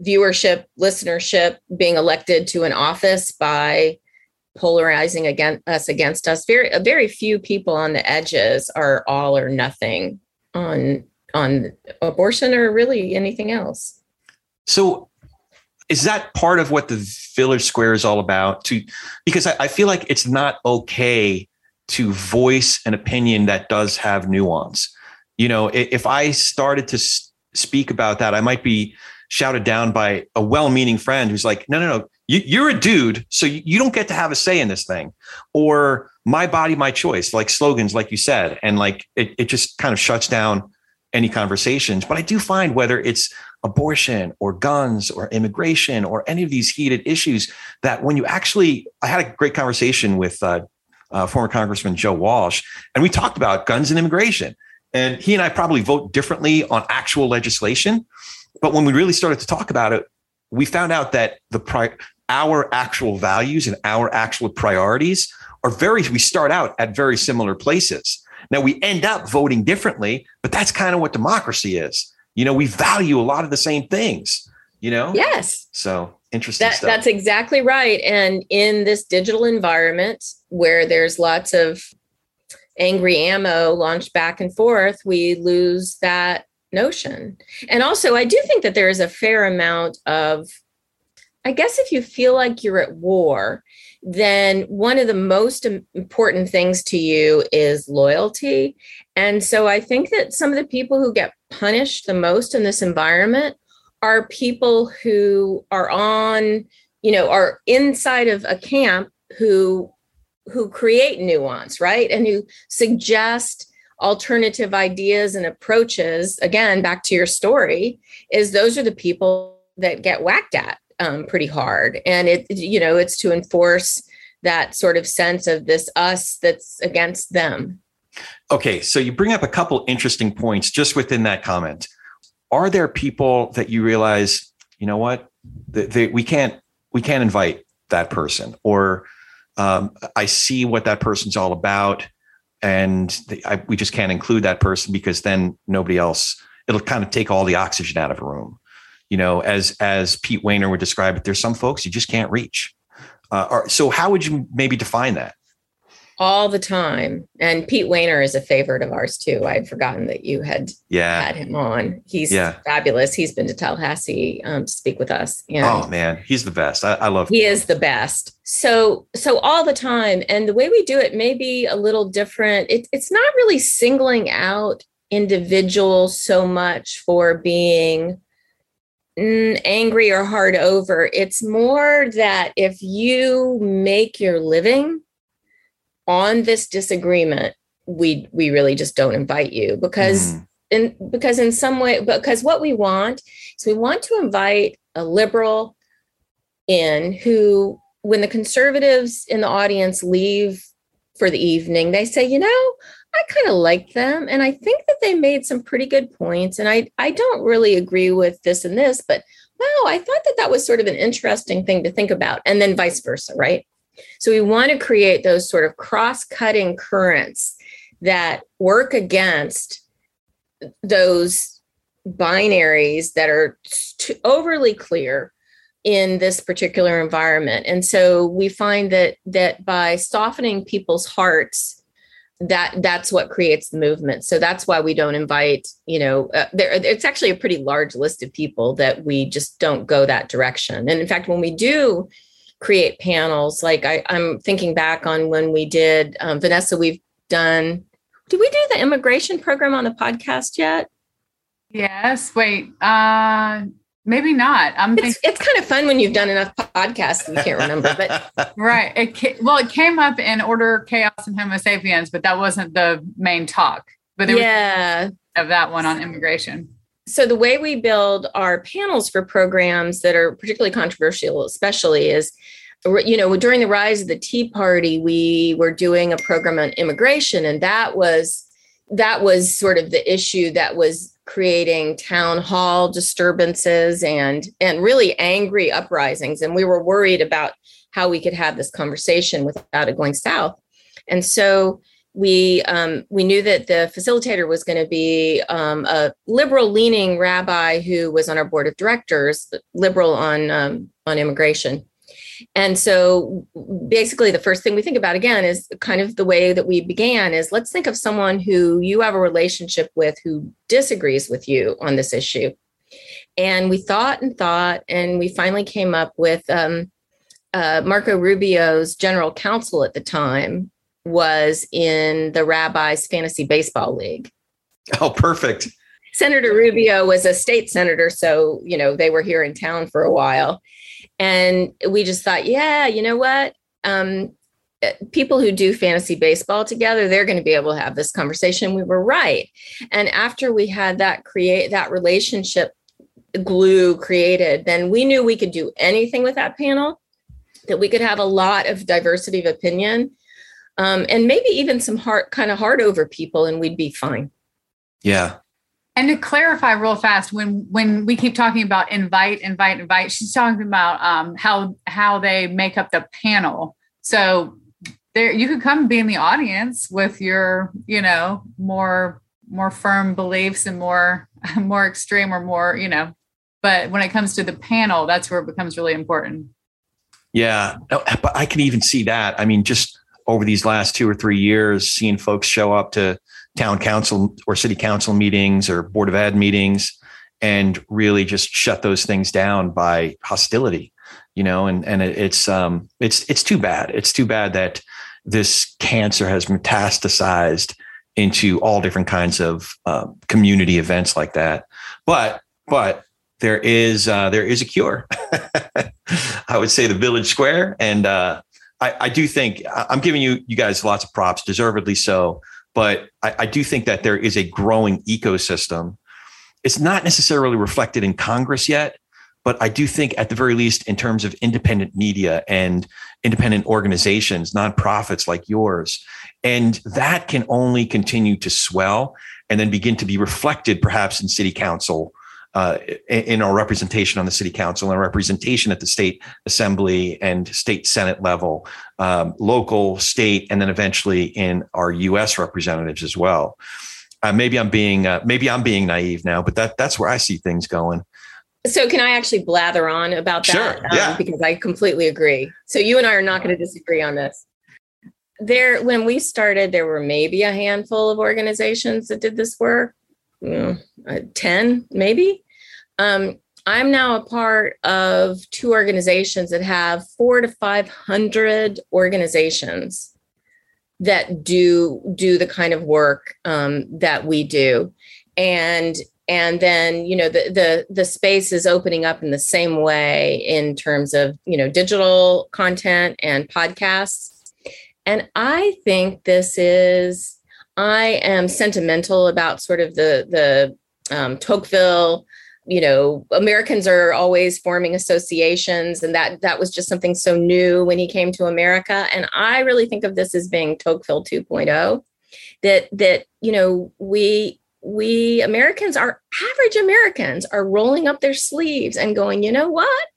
viewership, listenership, being elected to an office by polarizing against us against us. Very very few people on the edges are all or nothing on on abortion or really anything else. So is that part of what the village square is all about to because I, I, feel like it's not okay to voice an opinion that does have nuance you know if i started to speak about that i might be shouted down by a well-meaning friend who's like no no no You, you're a dude, so you don't get to have a say in this thing. Or my body, my choice, like slogans, like you said. And like it, it just kind of shuts down any conversations. But I do find whether it's abortion or guns or immigration or any of these heated issues that when you actually, I had a great conversation with uh, uh, former Congressman Joe Walsh, and we talked about guns and immigration. And he and I probably vote differently on actual legislation. But when we really started to talk about it, we found out that the pri- our actual values and our actual priorities are very, we start out at very similar places. Now we end up voting differently, but that's kind of what democracy is. You know, we value a lot of the same things, you know? Yes. So interesting that, stuff. That's exactly right. And in this digital environment where there's lots of angry ammo launched back and forth, we lose that notion. And also, I do think that there is a fair amount of, I guess, if you feel like you're at war, then one of the most important things to you is loyalty. And so I think that some of the people who get punished the most in this environment are people who are on, you know, are inside of a camp who who create nuance, right? And who suggest alternative ideas and approaches. Again, back to your story, is those are the people that get whacked at um, pretty hard. And it, you know, it's to enforce that sort of sense of this us that's against them. Okay, so you bring up a couple interesting points just within that comment. Are there people that you realize, you know what, they, we can't we can't invite that person, or um, I see what that person's all about, and they, I, we just can't include that person because then nobody else. It'll kind of take all the oxygen out of a room. You know, as as Pete Wehner would describe it, there's some folks you just can't reach. Uh, or, so, how would you maybe define that? all the time. And Pete Wehner is a favorite of ours too. I'd forgotten that you had yeah. had him on. He's yeah. fabulous. He's been to Tallahassee um, to speak with us. And oh man, he's the best. I, I love. He him. is the best. So so all the time, and the way we do it may be a little different. It, it's not really singling out individuals so much for being angry or hard over. It's more that if you make your living on this disagreement, we we really just don't invite you because mm. in because in some way because what we want is we want to invite a liberal in who when the conservatives in the audience leave for the evening they say you know i kind of like them and i think that they made some pretty good points and i i don't really agree with this and this but wow i thought that that was sort of an interesting thing to think about and then vice versa right? So we want to create those sort of cross cutting currents that work against those binaries that are overly clear in this particular environment and so we find that that by softening people's hearts that that's what creates the movement so that's why we don't invite you know uh, there it's actually a pretty large list of people that we just don't go that direction and in fact when we do create panels. Like I, am thinking back on when we did um, Vanessa. We've done. Did we do the immigration program on the podcast yet? Yes. Wait. Uh, maybe not. I'm. It's, thinking- it's kind of fun when you've done enough podcasts and you can't remember. But right. It well, it came up in Order, Chaos, and Homo Sapiens, but that wasn't the main talk. But there yeah, of that one on immigration so the way we build our panels for programs that are particularly controversial especially is you know during the rise of the tea party we were doing a program on immigration and that was that was sort of the issue that was creating town hall disturbances and and really angry uprisings and we were worried about how we could have this conversation without it going south and so we um, we knew that the facilitator was going to be um, a liberal leaning rabbi who was on our board of directors, liberal on um, on immigration. And so basically the first thing we think about again is kind of the way that we began is let's think of someone who you have a relationship with who disagrees with you on this issue. And we thought and thought, and we finally came up with um, uh, Marco Rubio's general counsel at the time, was in the rabbi's fantasy baseball league. Oh, perfect. Senator Rubio was a state senator, so you know they were here in town for a while. And we just thought, yeah, you know what? Um, eh, people who do fantasy baseball together, they're going to be able to have this conversation. We were right. And after we had that create that relationship glue created, then we knew we could do anything with that panel, that we could have a lot of diversity of opinion. Um, and maybe even some hard kind of hard over people and we'd be fine. Yeah. And to clarify real fast, when when we keep talking about invite, invite, invite, she's talking about um, how how they make up the panel. So there, you could come be in the audience with your, you know, more more firm beliefs and more more extreme or more, you know. But when it comes to the panel, that's where it becomes really important. Yeah, but I can even see that. I mean, just over these last two or three years, seeing folks show up to town council or city council meetings or board of ed meetings and really just shut those things down by hostility you know and and it's um it's it's too bad. It's too bad that this cancer has metastasized into all different kinds of uh, community events like that. But but there is uh, there is a cure. I would say the village square and uh, I, I do think i'm giving you you guys lots of props deservedly so but I, I do think that there is a growing ecosystem. It's not necessarily reflected in Congress yet, but I do think, at the very least, in terms of independent media and independent organizations, nonprofits like yours, and that can only continue to swell and then begin to be reflected perhaps in city council uh, in our representation on the city council and representation at the state assembly and state senate level, um, local, state, and then eventually in our U.S. representatives as well. Uh, maybe I'm being uh, maybe I'm being naive now, but that that's where I see things going. So can I actually blather on about that? Sure, yeah. Um, because I completely agree. So you and I are not going to disagree on this. There, when we started, there were maybe a handful of organizations that did this work uh, 10 maybe. Um, I'm now a part of two organizations that have four to 500 organizations that do do the kind of work um, that we do, and and then you know the the the space is opening up in the same way in terms of you know digital content and podcasts, and I think this is I am sentimental about sort of the the um, Tocqueville. You know, Americans are always forming associations, and that that was just something so new when he came to America. And I really think of this as being Tocqueville 2.0. That that you know we we Americans, our average Americans, are rolling up their sleeves and going, you know what,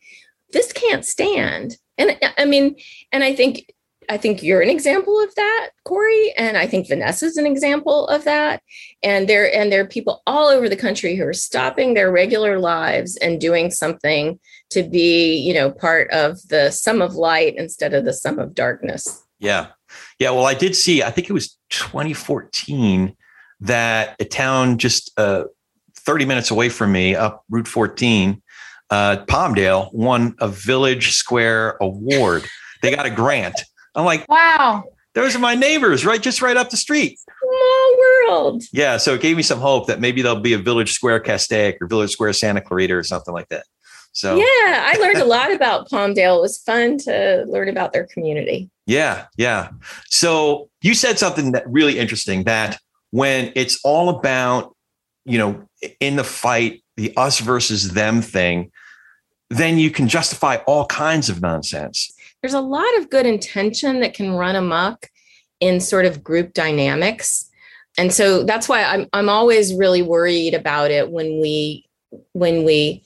this can't stand. And I mean, and I think I think you're an example of that, Corey, and I think Vanessa's an example of that. And there and there are people all over the country who are stopping their regular lives and doing something to be, you know, part of the sum of light instead of the sum of darkness. Yeah. Yeah, well I did see I think it was 2014 that a town just uh, 30 minutes away from me up Route 14 uh, Palmdale won a Village Square award. They got a grant I'm like, wow, those are my neighbors, right? Just right up the street. Small world. Yeah. So it gave me some hope that maybe there'll be a Village Square Castaic or Village Square Santa Clarita or something like that. So yeah, I learned a lot about Palmdale. It was fun to learn about their community. Yeah, yeah. So you said something that really interesting that when it's all about, you know, in the fight, the us versus them thing, then you can justify all kinds of nonsense there's a lot of good intention that can run amok in sort of group dynamics. And so that's why i'm i'm always really worried about it when we when we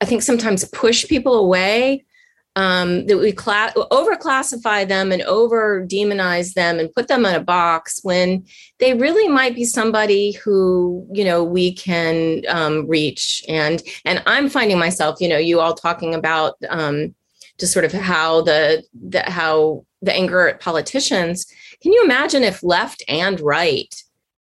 i think sometimes push people away um, that we class over classify them and over demonize them and put them in a box when they really might be somebody who you know we can um, reach. And and i'm finding myself you know you all talking about um, just sort of how the, the how the anger at politicians. Can you imagine if left and right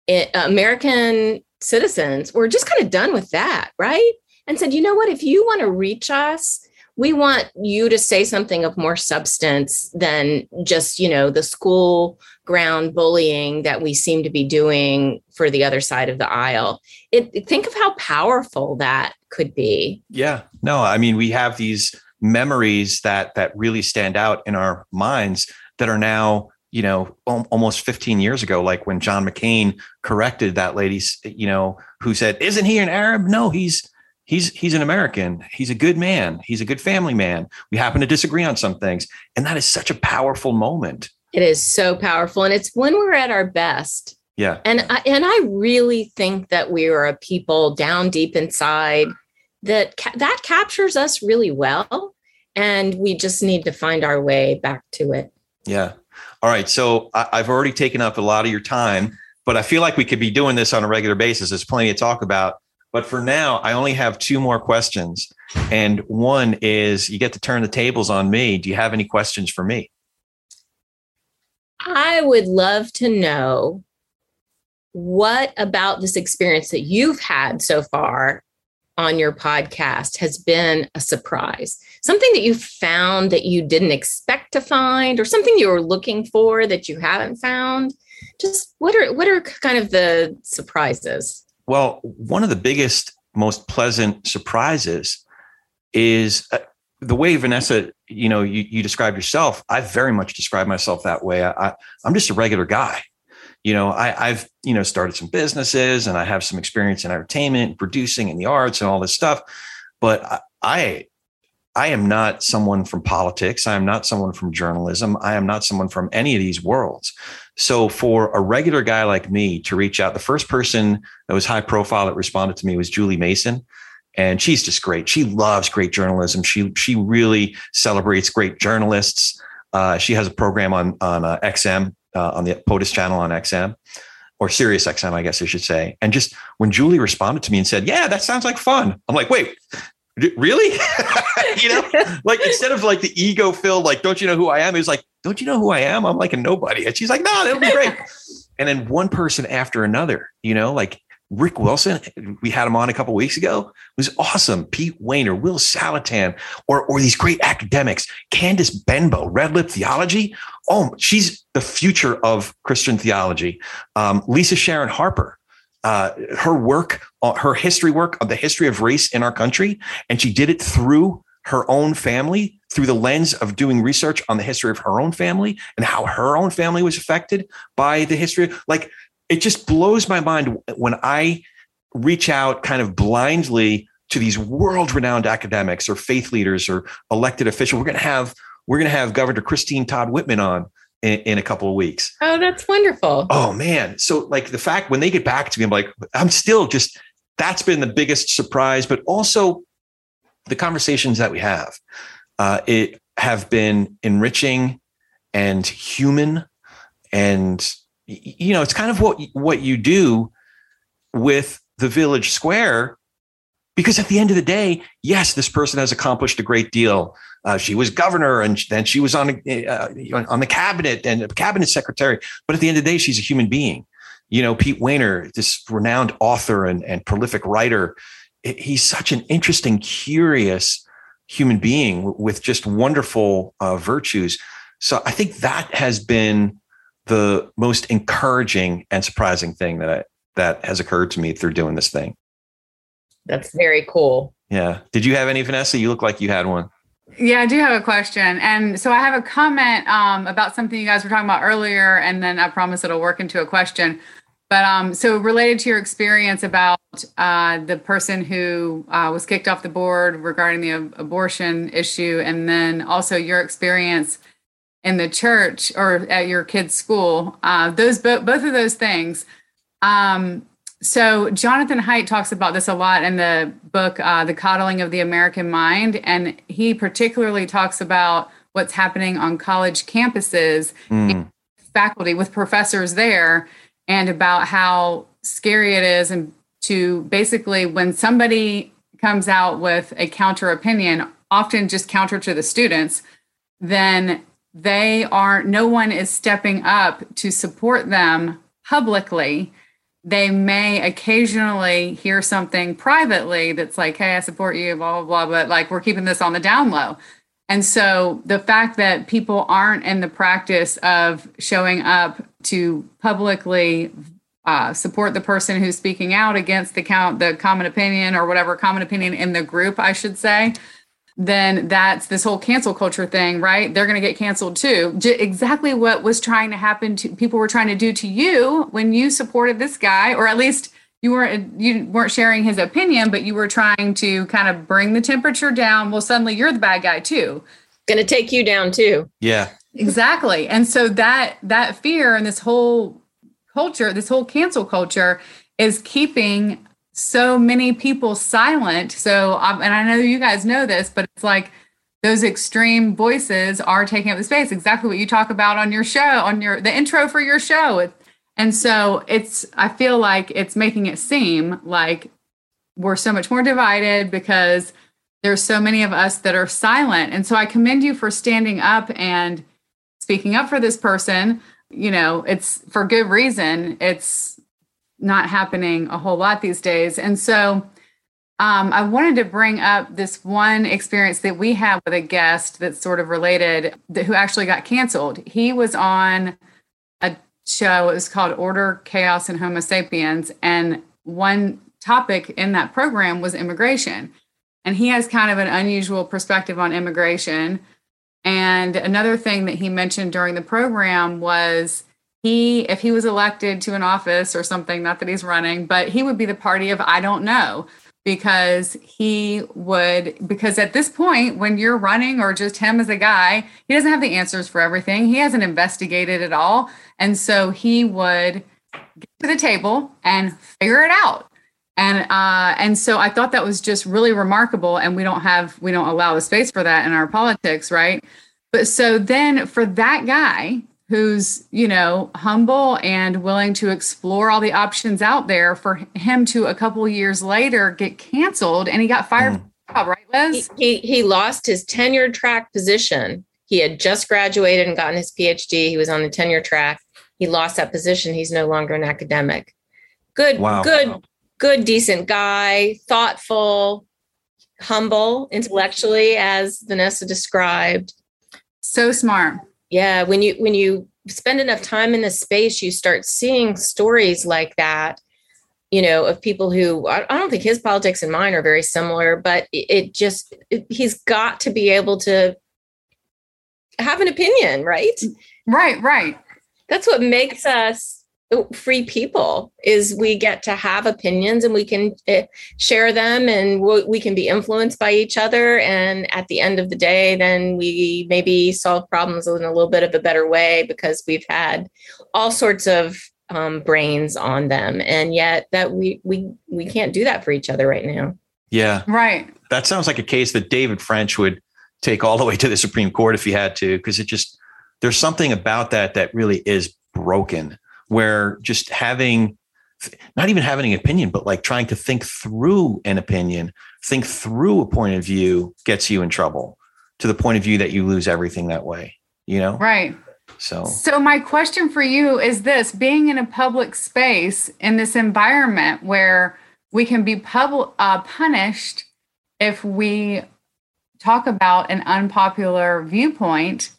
it, American citizens were just kind of done with that, right? And said, you know what, if you want to reach us, we want you to say something of more substance than just, you know, the school ground bullying that we seem to be doing for the other side of the aisle. It, think of how powerful that could be. Yeah. No, I mean, we have these memories that that really stand out in our minds that are now you know almost 15 years ago like when john mccain corrected that lady you know who said isn't he an arab? No he's he's he's an american. He's a good man. He's a good family man. We happen to disagree on some things. And that is such a powerful moment. It is so powerful. And it's when we're at our best. Yeah. And I, and i really think that we are a people down deep inside that that captures us really well and we just need to find our way back to it yeah all right. So I, I've already taken up a lot of your time, but I feel like we could be doing this on a regular basis. There's plenty to talk about. But for now, I only have two more questions. And one is you get to turn the tables on me. Do you have any questions for me? I would love to know what about this experience that you've had so far on your podcast has been a surprise? Something that you found that you didn't expect to find, or something you were looking for that you haven't found? Just what are what are kind of the surprises? Well, one of the biggest, most pleasant surprises is uh, the way Vanessa, you know, you, you describe yourself. I very much describe myself that way. I, I, I'm just a regular guy you know, I, have you know started some businesses and I have some experience in entertainment, producing, and the arts, and all this stuff. But I, I am not someone from politics. I am not someone from journalism. I am not someone from any of these worlds. So for a regular guy like me to reach out, the first person that was high profile that responded to me was Julie Mason. And she's just great. She loves great journalism. She she really celebrates great journalists. Uh, she has a program on on uh, XM uh, on the POTUS channel on XM or Sirius XM, I guess I should say. And just when Julie responded to me and said, "Yeah, that sounds like fun," I'm like, "Wait, really?" you know, like instead of like the ego filled, like, "Don't you know who I am?" He was like, "Don't you know who I am?" I'm like a nobody, and she's like, "No, that'll be great." and then one person after another, you know, like Rick Wilson, we had him on a couple weeks ago, was awesome. Pete Wehner, Will Saletan, or, or these great academics, Candice Benbow, Red Lip Theology. Oh, she's the future of Christian theology. Um, Lisa Sharon Harper, uh, her work, uh, her history work of the history of race in our country, and she did it through her own family, through the lens of doing research on the history of her own family and how her own family was affected by the history. Like it just blows my mind when I reach out kind of blindly to these world renowned academics or faith leaders or elected officials. We're going to have we're going to have Governor Christine Todd Whitman on in, in, a couple of weeks. Oh, that's wonderful. Oh man. So like the fact when they get back to me, I'm like, I'm still just that's been the biggest surprise, but also the conversations that we have. Uh, it have been enriching and human and you know, it's kind of what what you do with the village square because at the end of the day, yes, this person has accomplished a great deal. Uh, she was governor, and then she was on uh, on the cabinet and cabinet secretary. But at the end of the day, she's a human being. You know, Pete Wehner, this renowned author and, and prolific writer, he's such an interesting, curious human being with just wonderful uh, virtues. So I think that has been the most encouraging and surprising thing that I, that has occurred to me through doing this thing. That's very cool. Yeah. Did you have any, Vanessa? You look like you had one. Yeah, I do have a question. And so I have a comment um, about something you guys were talking about earlier, and then I promise it'll work into a question. But um, so related to your experience about uh, the person who uh, was kicked off the board regarding the ab- abortion issue, and then also your experience in the church or at your kid's school. Uh, those both both of those things. Um, so Jonathan Haidt talks about this a lot in the book, uh, "The Coddling of the American Mind," and he particularly talks about what's happening on college campuses, mm. faculty with professors there, and about how scary it is, and to basically when somebody comes out with a counter opinion, often just counter to the students, then they are no one is stepping up to support them publicly. They may occasionally hear something privately that's like hey i support you blah blah blah but like we're keeping this on the down low. And so the fact that people aren't in the practice of showing up to publicly uh, support the person who's speaking out against the count the common opinion or whatever common opinion in the group i should say then that's this whole cancel culture thing, right? They're going to get canceled too. J- exactly what was trying to happen to people were trying to do to you when you supported this guy, or at least you weren't uh, you weren't sharing his opinion, but you were trying to kind of bring the temperature down. Well, suddenly you're the bad guy too. Going to take you down too. Yeah. Exactly. And so that that fear and this whole culture, this whole cancel culture is keeping so many people silent. So, um, and I know you guys know this, but it's like those extreme voices are taking up the space. Exactly what you talk about on your show, on your the intro for your show. And so it's, I feel like it's making it seem like we're so much more divided because there's so many of us that are silent. And so I commend you for standing up and speaking up for this person. You know, it's for good reason. It's not happening a whole lot these days. And so um, I wanted to bring up this one experience that we had with a guest that's sort of related, that, who actually got canceled. He was on a show, it was called Order, Chaos, and Homo Sapiens. And one topic in that program was immigration. And he has kind of an unusual perspective on immigration. And another thing that he mentioned during the program was he if he was elected to an office or something not that he's running but he would be the party of i don't know because he would because at this point when you're running or just him as a guy he doesn't have the answers for everything. He hasn't investigated at all. And so he would get to the table and figure it out. And uh and so i thought that was just really remarkable and we don't have we don't allow the space for that in our politics right? But so then for that guy who's you know humble and willing to explore all the options out there for him to a couple years later get canceled and he got fired mm. right liz? He, he, he lost his tenure track position. He had just graduated and gotten his phd he was on the tenure track. He lost that position. He's no longer an academic. Good wow. good good decent guy thoughtful humble intellectually as vanessa described. So smart yeah when you when you spend enough time in the space you start seeing stories like that you know of people who i, I don't think his politics and mine are very similar but it, it just it, he's got to be able to have an opinion right? Right right. That's what makes us free people is we get to have opinions and we can uh, share them and we can be influenced by each other. And at the end of the day then we maybe solve problems in a little bit of a better way because we've had all sorts of um, brains on them. And yet that we we we can't do that for each other right now. Yeah. Right. That sounds like a case that david french would take all the way to the supreme court if he had to because it just there's something about that that really is broken where just having not even having an opinion, but like trying to think through an opinion, think through a point of view gets you in trouble to the point of view that you lose everything that way, you know? Right. So, so my question for you is this being in a public space in this environment where we can be public, uh, punished if we talk about an unpopular viewpoint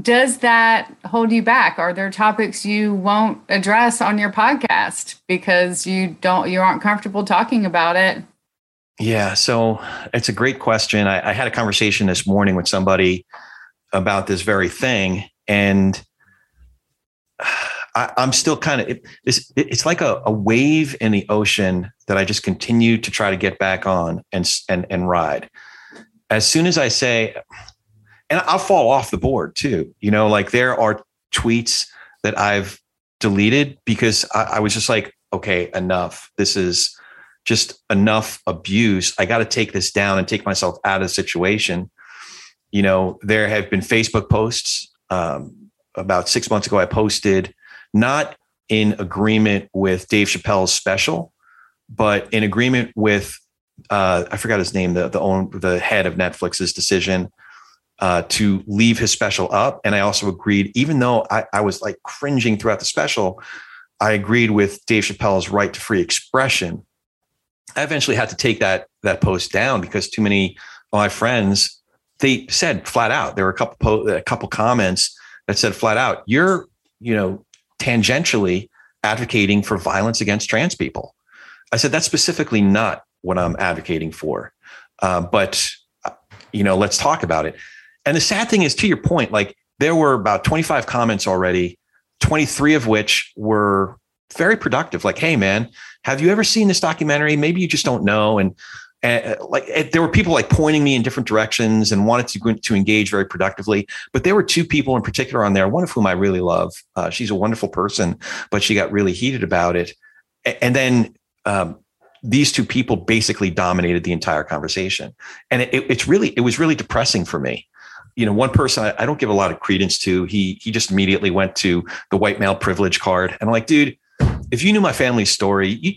does that hold you back? Are there topics you won't address on your podcast because you don't you aren't comfortable talking about it? Yeah so it's a great question. I, I had a conversation this morning with somebody about this very thing and I, am still kind of it, it's, it's like a, a wave in the ocean that I just continue to try to get back on and and and ride. As soon as I say, and I'll fall off the board too. You know, like there are tweets that I've deleted because I, I was just like, okay, enough. This is just enough abuse. I got to take this down and take myself out of the situation. You know, there have been Facebook posts. Um, about six months ago, I posted not in agreement with Dave Chappelle's special, but in agreement with uh, I forgot his name, the the own the head of Netflix's decision uh, to leave his special up. And I also agreed, even though I, I was like cringing throughout the special, I agreed with Dave Chappelle's right to free expression. I eventually had to take that that post down because too many of my friends they said flat out there were a couple po- a couple comments that said flat out you're you know tangentially advocating for violence against trans people. I said that's specifically not what I'm advocating for, uh, but you know, let's talk about it. And the sad thing is, to your point, like there were about 25 comments already, 23 of which were very productive. Like, hey, man, have you ever seen this documentary? Maybe you just don't know. And, and like it, there were people like pointing me in different directions and wanted to to engage very productively. But there were two people in particular on there, one of whom I really love. Uh, she's a wonderful person, but she got really heated about it. And then um, these two people basically dominated the entire conversation, and it, it's really it was really depressing for me you know, one person I, I, don't give a lot of credence to. He he just immediately went to the white male privilege card, and I'm like, dude, if you knew my family's story, you,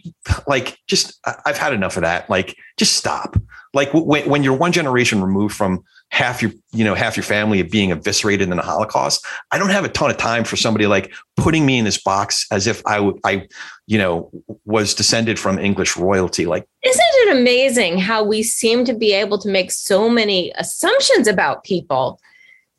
like, just I've had enough of that. Like, just stop. Like when when you're one generation removed from half your you know half your family of being eviscerated in the holocaust. I don't have a ton of time for somebody like putting me in this box as if i would i you know was descended from english royalty like isn't it amazing how we seem to be able to make so many assumptions about people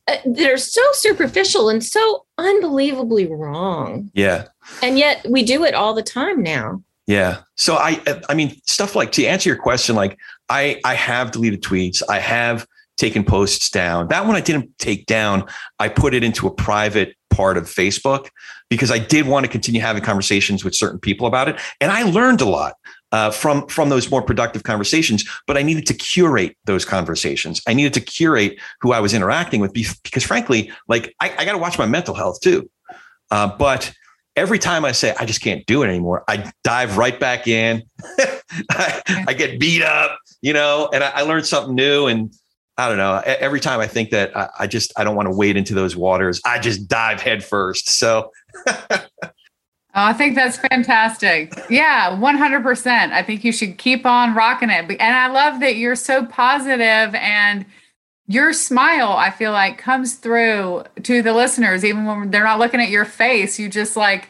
uh, that are so superficial and so unbelievably wrong? Yeah. And yet we do it all the time now. Yeah. So i i mean stuff like to answer your question like i i have deleted tweets. I have taken posts down. That one I didn't take down. I put it into a private part of Facebook because I did want to continue having conversations with certain people about it. And I learned a lot uh, from, from those more productive conversations, but I needed to curate those conversations. I needed to curate who I was interacting with because frankly, like I, I got to watch my mental health too. Uh, but every time I say I just can't do it anymore, I dive right back in. I, I, get beat up, you know, and I, I learned something new. And I don't know. Every time I think that I, I just I don't want to wade into those waters, I just dive headfirst. So oh, I think that's fantastic. Yeah, 100%. I think you should keep on rocking it. And I love that you're so positive and your smile, I feel like, comes through to the listeners, even when they're not looking at your face. You just like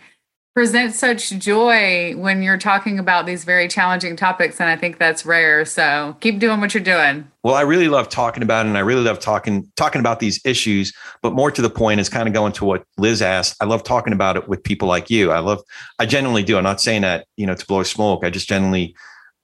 present such joy when you're talking about these very challenging topics and i think that's rare. So keep doing what you're doing. Well i really love talking about it and i really love talking talking about these issues but more to the point is kind of going to what liz asked. I love talking about it with people like you. I love i genuinely do. I'm not saying that you know to blow smoke. I just generally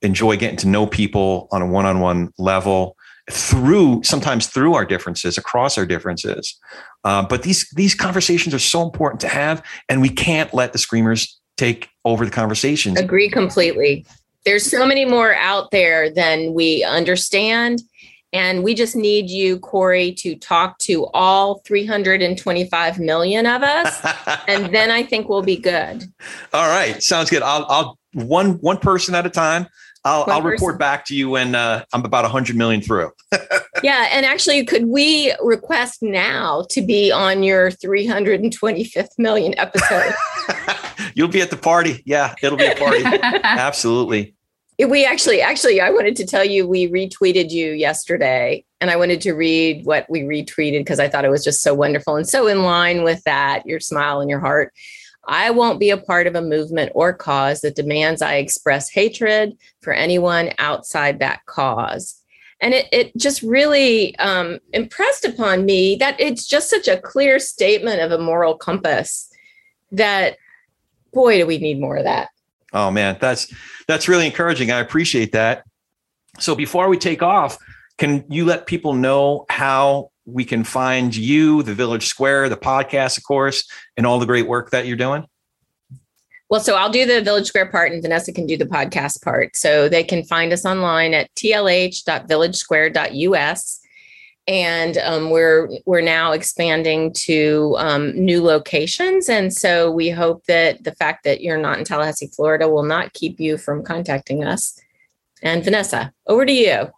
enjoy getting to know people on a one-on-one level through sometimes through our differences across our differences. Uh, but these these conversations are so important to have and we can't let the screamers take over the conversations. Agree completely. There's so many more out there than we understand and we just need you corey to talk to all 325 million of us and then i think we'll be good. All right. Sounds good. I'll i'll one one person at a time I'll, I'll report back to you when uh, I'm about 100 million through. yeah. And actually, could we request now to be on your 325th million episode? You'll be at the party. Yeah, it'll be a party. Absolutely. We actually, actually, I wanted to tell you we retweeted you yesterday, and I wanted to read what we retweeted because I thought it was just so wonderful and so in line with that, your smile and your heart. I won't be a part of a movement or cause that demands I express hatred for anyone outside that cause. And it, it just really um, impressed upon me that it's just such a clear statement of a moral compass that, boy, do we need more of that. Oh man, that's that's really encouraging. I appreciate that. So before we take off, can you let people know how we can find you, the Village Square, the podcast, of course, and all the great work that you're doing? Well, so I'll do the Village Square part and Vanessa can do the podcast part. So they can find us online at tlh.villagesquare.us. And um, we're we're now expanding to um, new locations, and so we hope that the fact that you're not in Tallahassee, Florida, will not keep you from contacting us. And Vanessa, over to you.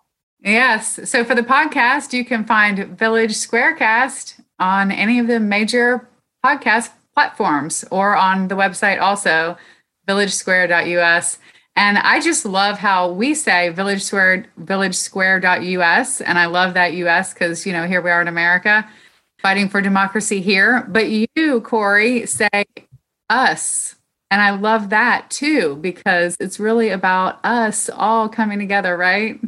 Yes. So for the podcast, you can find Village Squarecast on any of the major podcast platforms or on the website also, villagesquare.us. And I just love how we say village square, villagesquare.us. And I love that US because, you know, here we are in America fighting for democracy here. But you, Corey, say us. And I love that too, because it's really about us all coming together, right?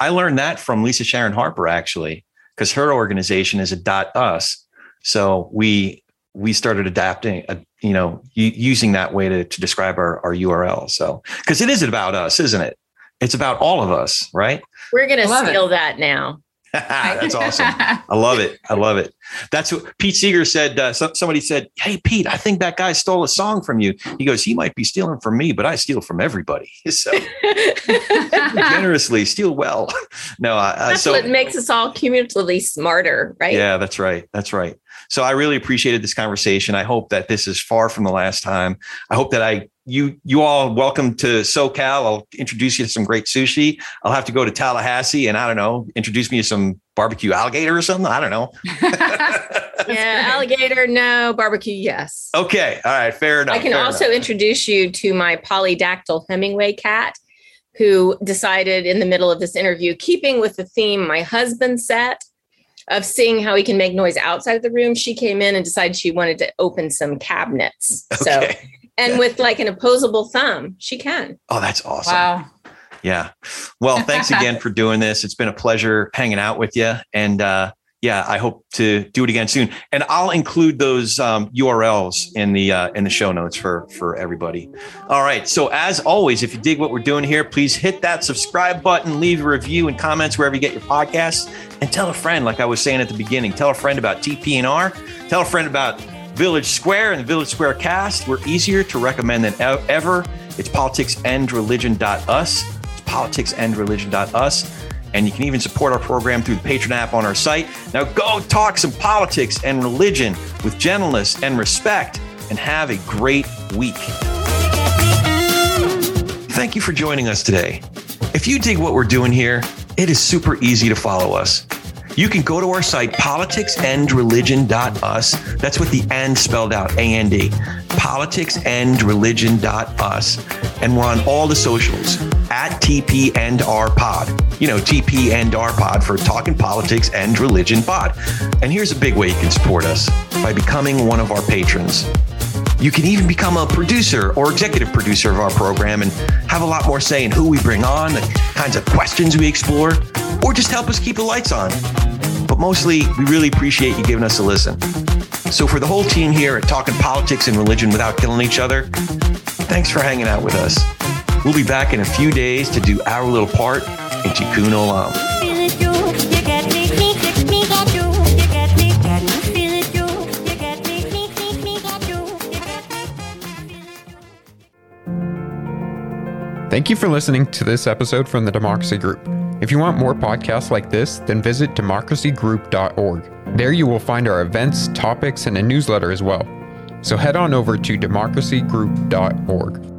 I learned that from Lisa Sharon Harper actually, because her organization is a dot us. So we we started adapting, uh, you know, using that way to, to describe our, our URL. So because it is about us, isn't it? It's about all of us, right? We're gonna steal it. that now. That's awesome. I love it. I love it. That's what Pete Seeger said. Uh, so, somebody said, Hey, Pete, I think that guy stole a song from you. He goes, He might be stealing from me, but I steal from everybody. So generously, steal well. No, uh, that's so, what makes us all cumulatively smarter, right? Yeah, that's right. That's right. So I really appreciated this conversation. I hope that this is far from the last time. I hope that I you you all welcome to SoCal. I'll introduce you to some great sushi. I'll have to go to Tallahassee and I don't know, introduce me to some barbecue alligator or something. I don't know. yeah, alligator, no, barbecue, yes. Okay. All right. Fair enough. I can also enough. introduce you to my polydactyl Hemingway cat who decided in the middle of this interview, keeping with the theme my husband set of seeing how he can make noise outside of the room, she came in and decided she wanted to open some cabinets. So Okay. and with like an opposable thumb, she can. Oh, that's awesome. wow. Yeah. Well, thanks again for doing this. It's been a pleasure hanging out with you. And uh, yeah, I hope to do it again soon. And I'll include those um, URLs in the uh, in the show notes for for everybody. All right. So as always, if you dig what we're doing here, please hit that subscribe button, leave a review and comments wherever you get your podcasts, and tell a friend. Like I was saying at the beginning, tell a friend about TP&R. Tell a friend about Village Square and the Village Square cast. We're easier to recommend than ever. It's politicsandreligion.us. It's politicsandreligion.us. And you can even support our program through the Patreon app on our site. Now go talk some politics and religion with gentleness and respect and have a great week. Thank you for joining us today. If you dig what we're doing here, it is super easy to follow us. You can go to our site, politicsandreligion.us. That's with the and spelled out, A N D. Politicsandreligion.us. And we're on all the socials at TP and R Pod. You know, TP and R Pod for Talking Politics and Religion Pod. And here's a big way you can support us by becoming one of our patrons. You can even become a producer or executive producer of our program and have a lot more say in who we bring on, the kinds of questions we explore, or just help us keep the lights on. But mostly, we really appreciate you giving us a listen. So, for the whole team here at Talking Politics and Religion Without Killing Each Other, thanks for hanging out with us. We'll be back in a few days to do our little part in Tikkun Olam. Thank you for listening to this episode from the Democracy Group. If you want more podcasts like this, then visit democracygroup.org. There you will find our events, topics, and a newsletter as well. So head on over to democracygroup.org.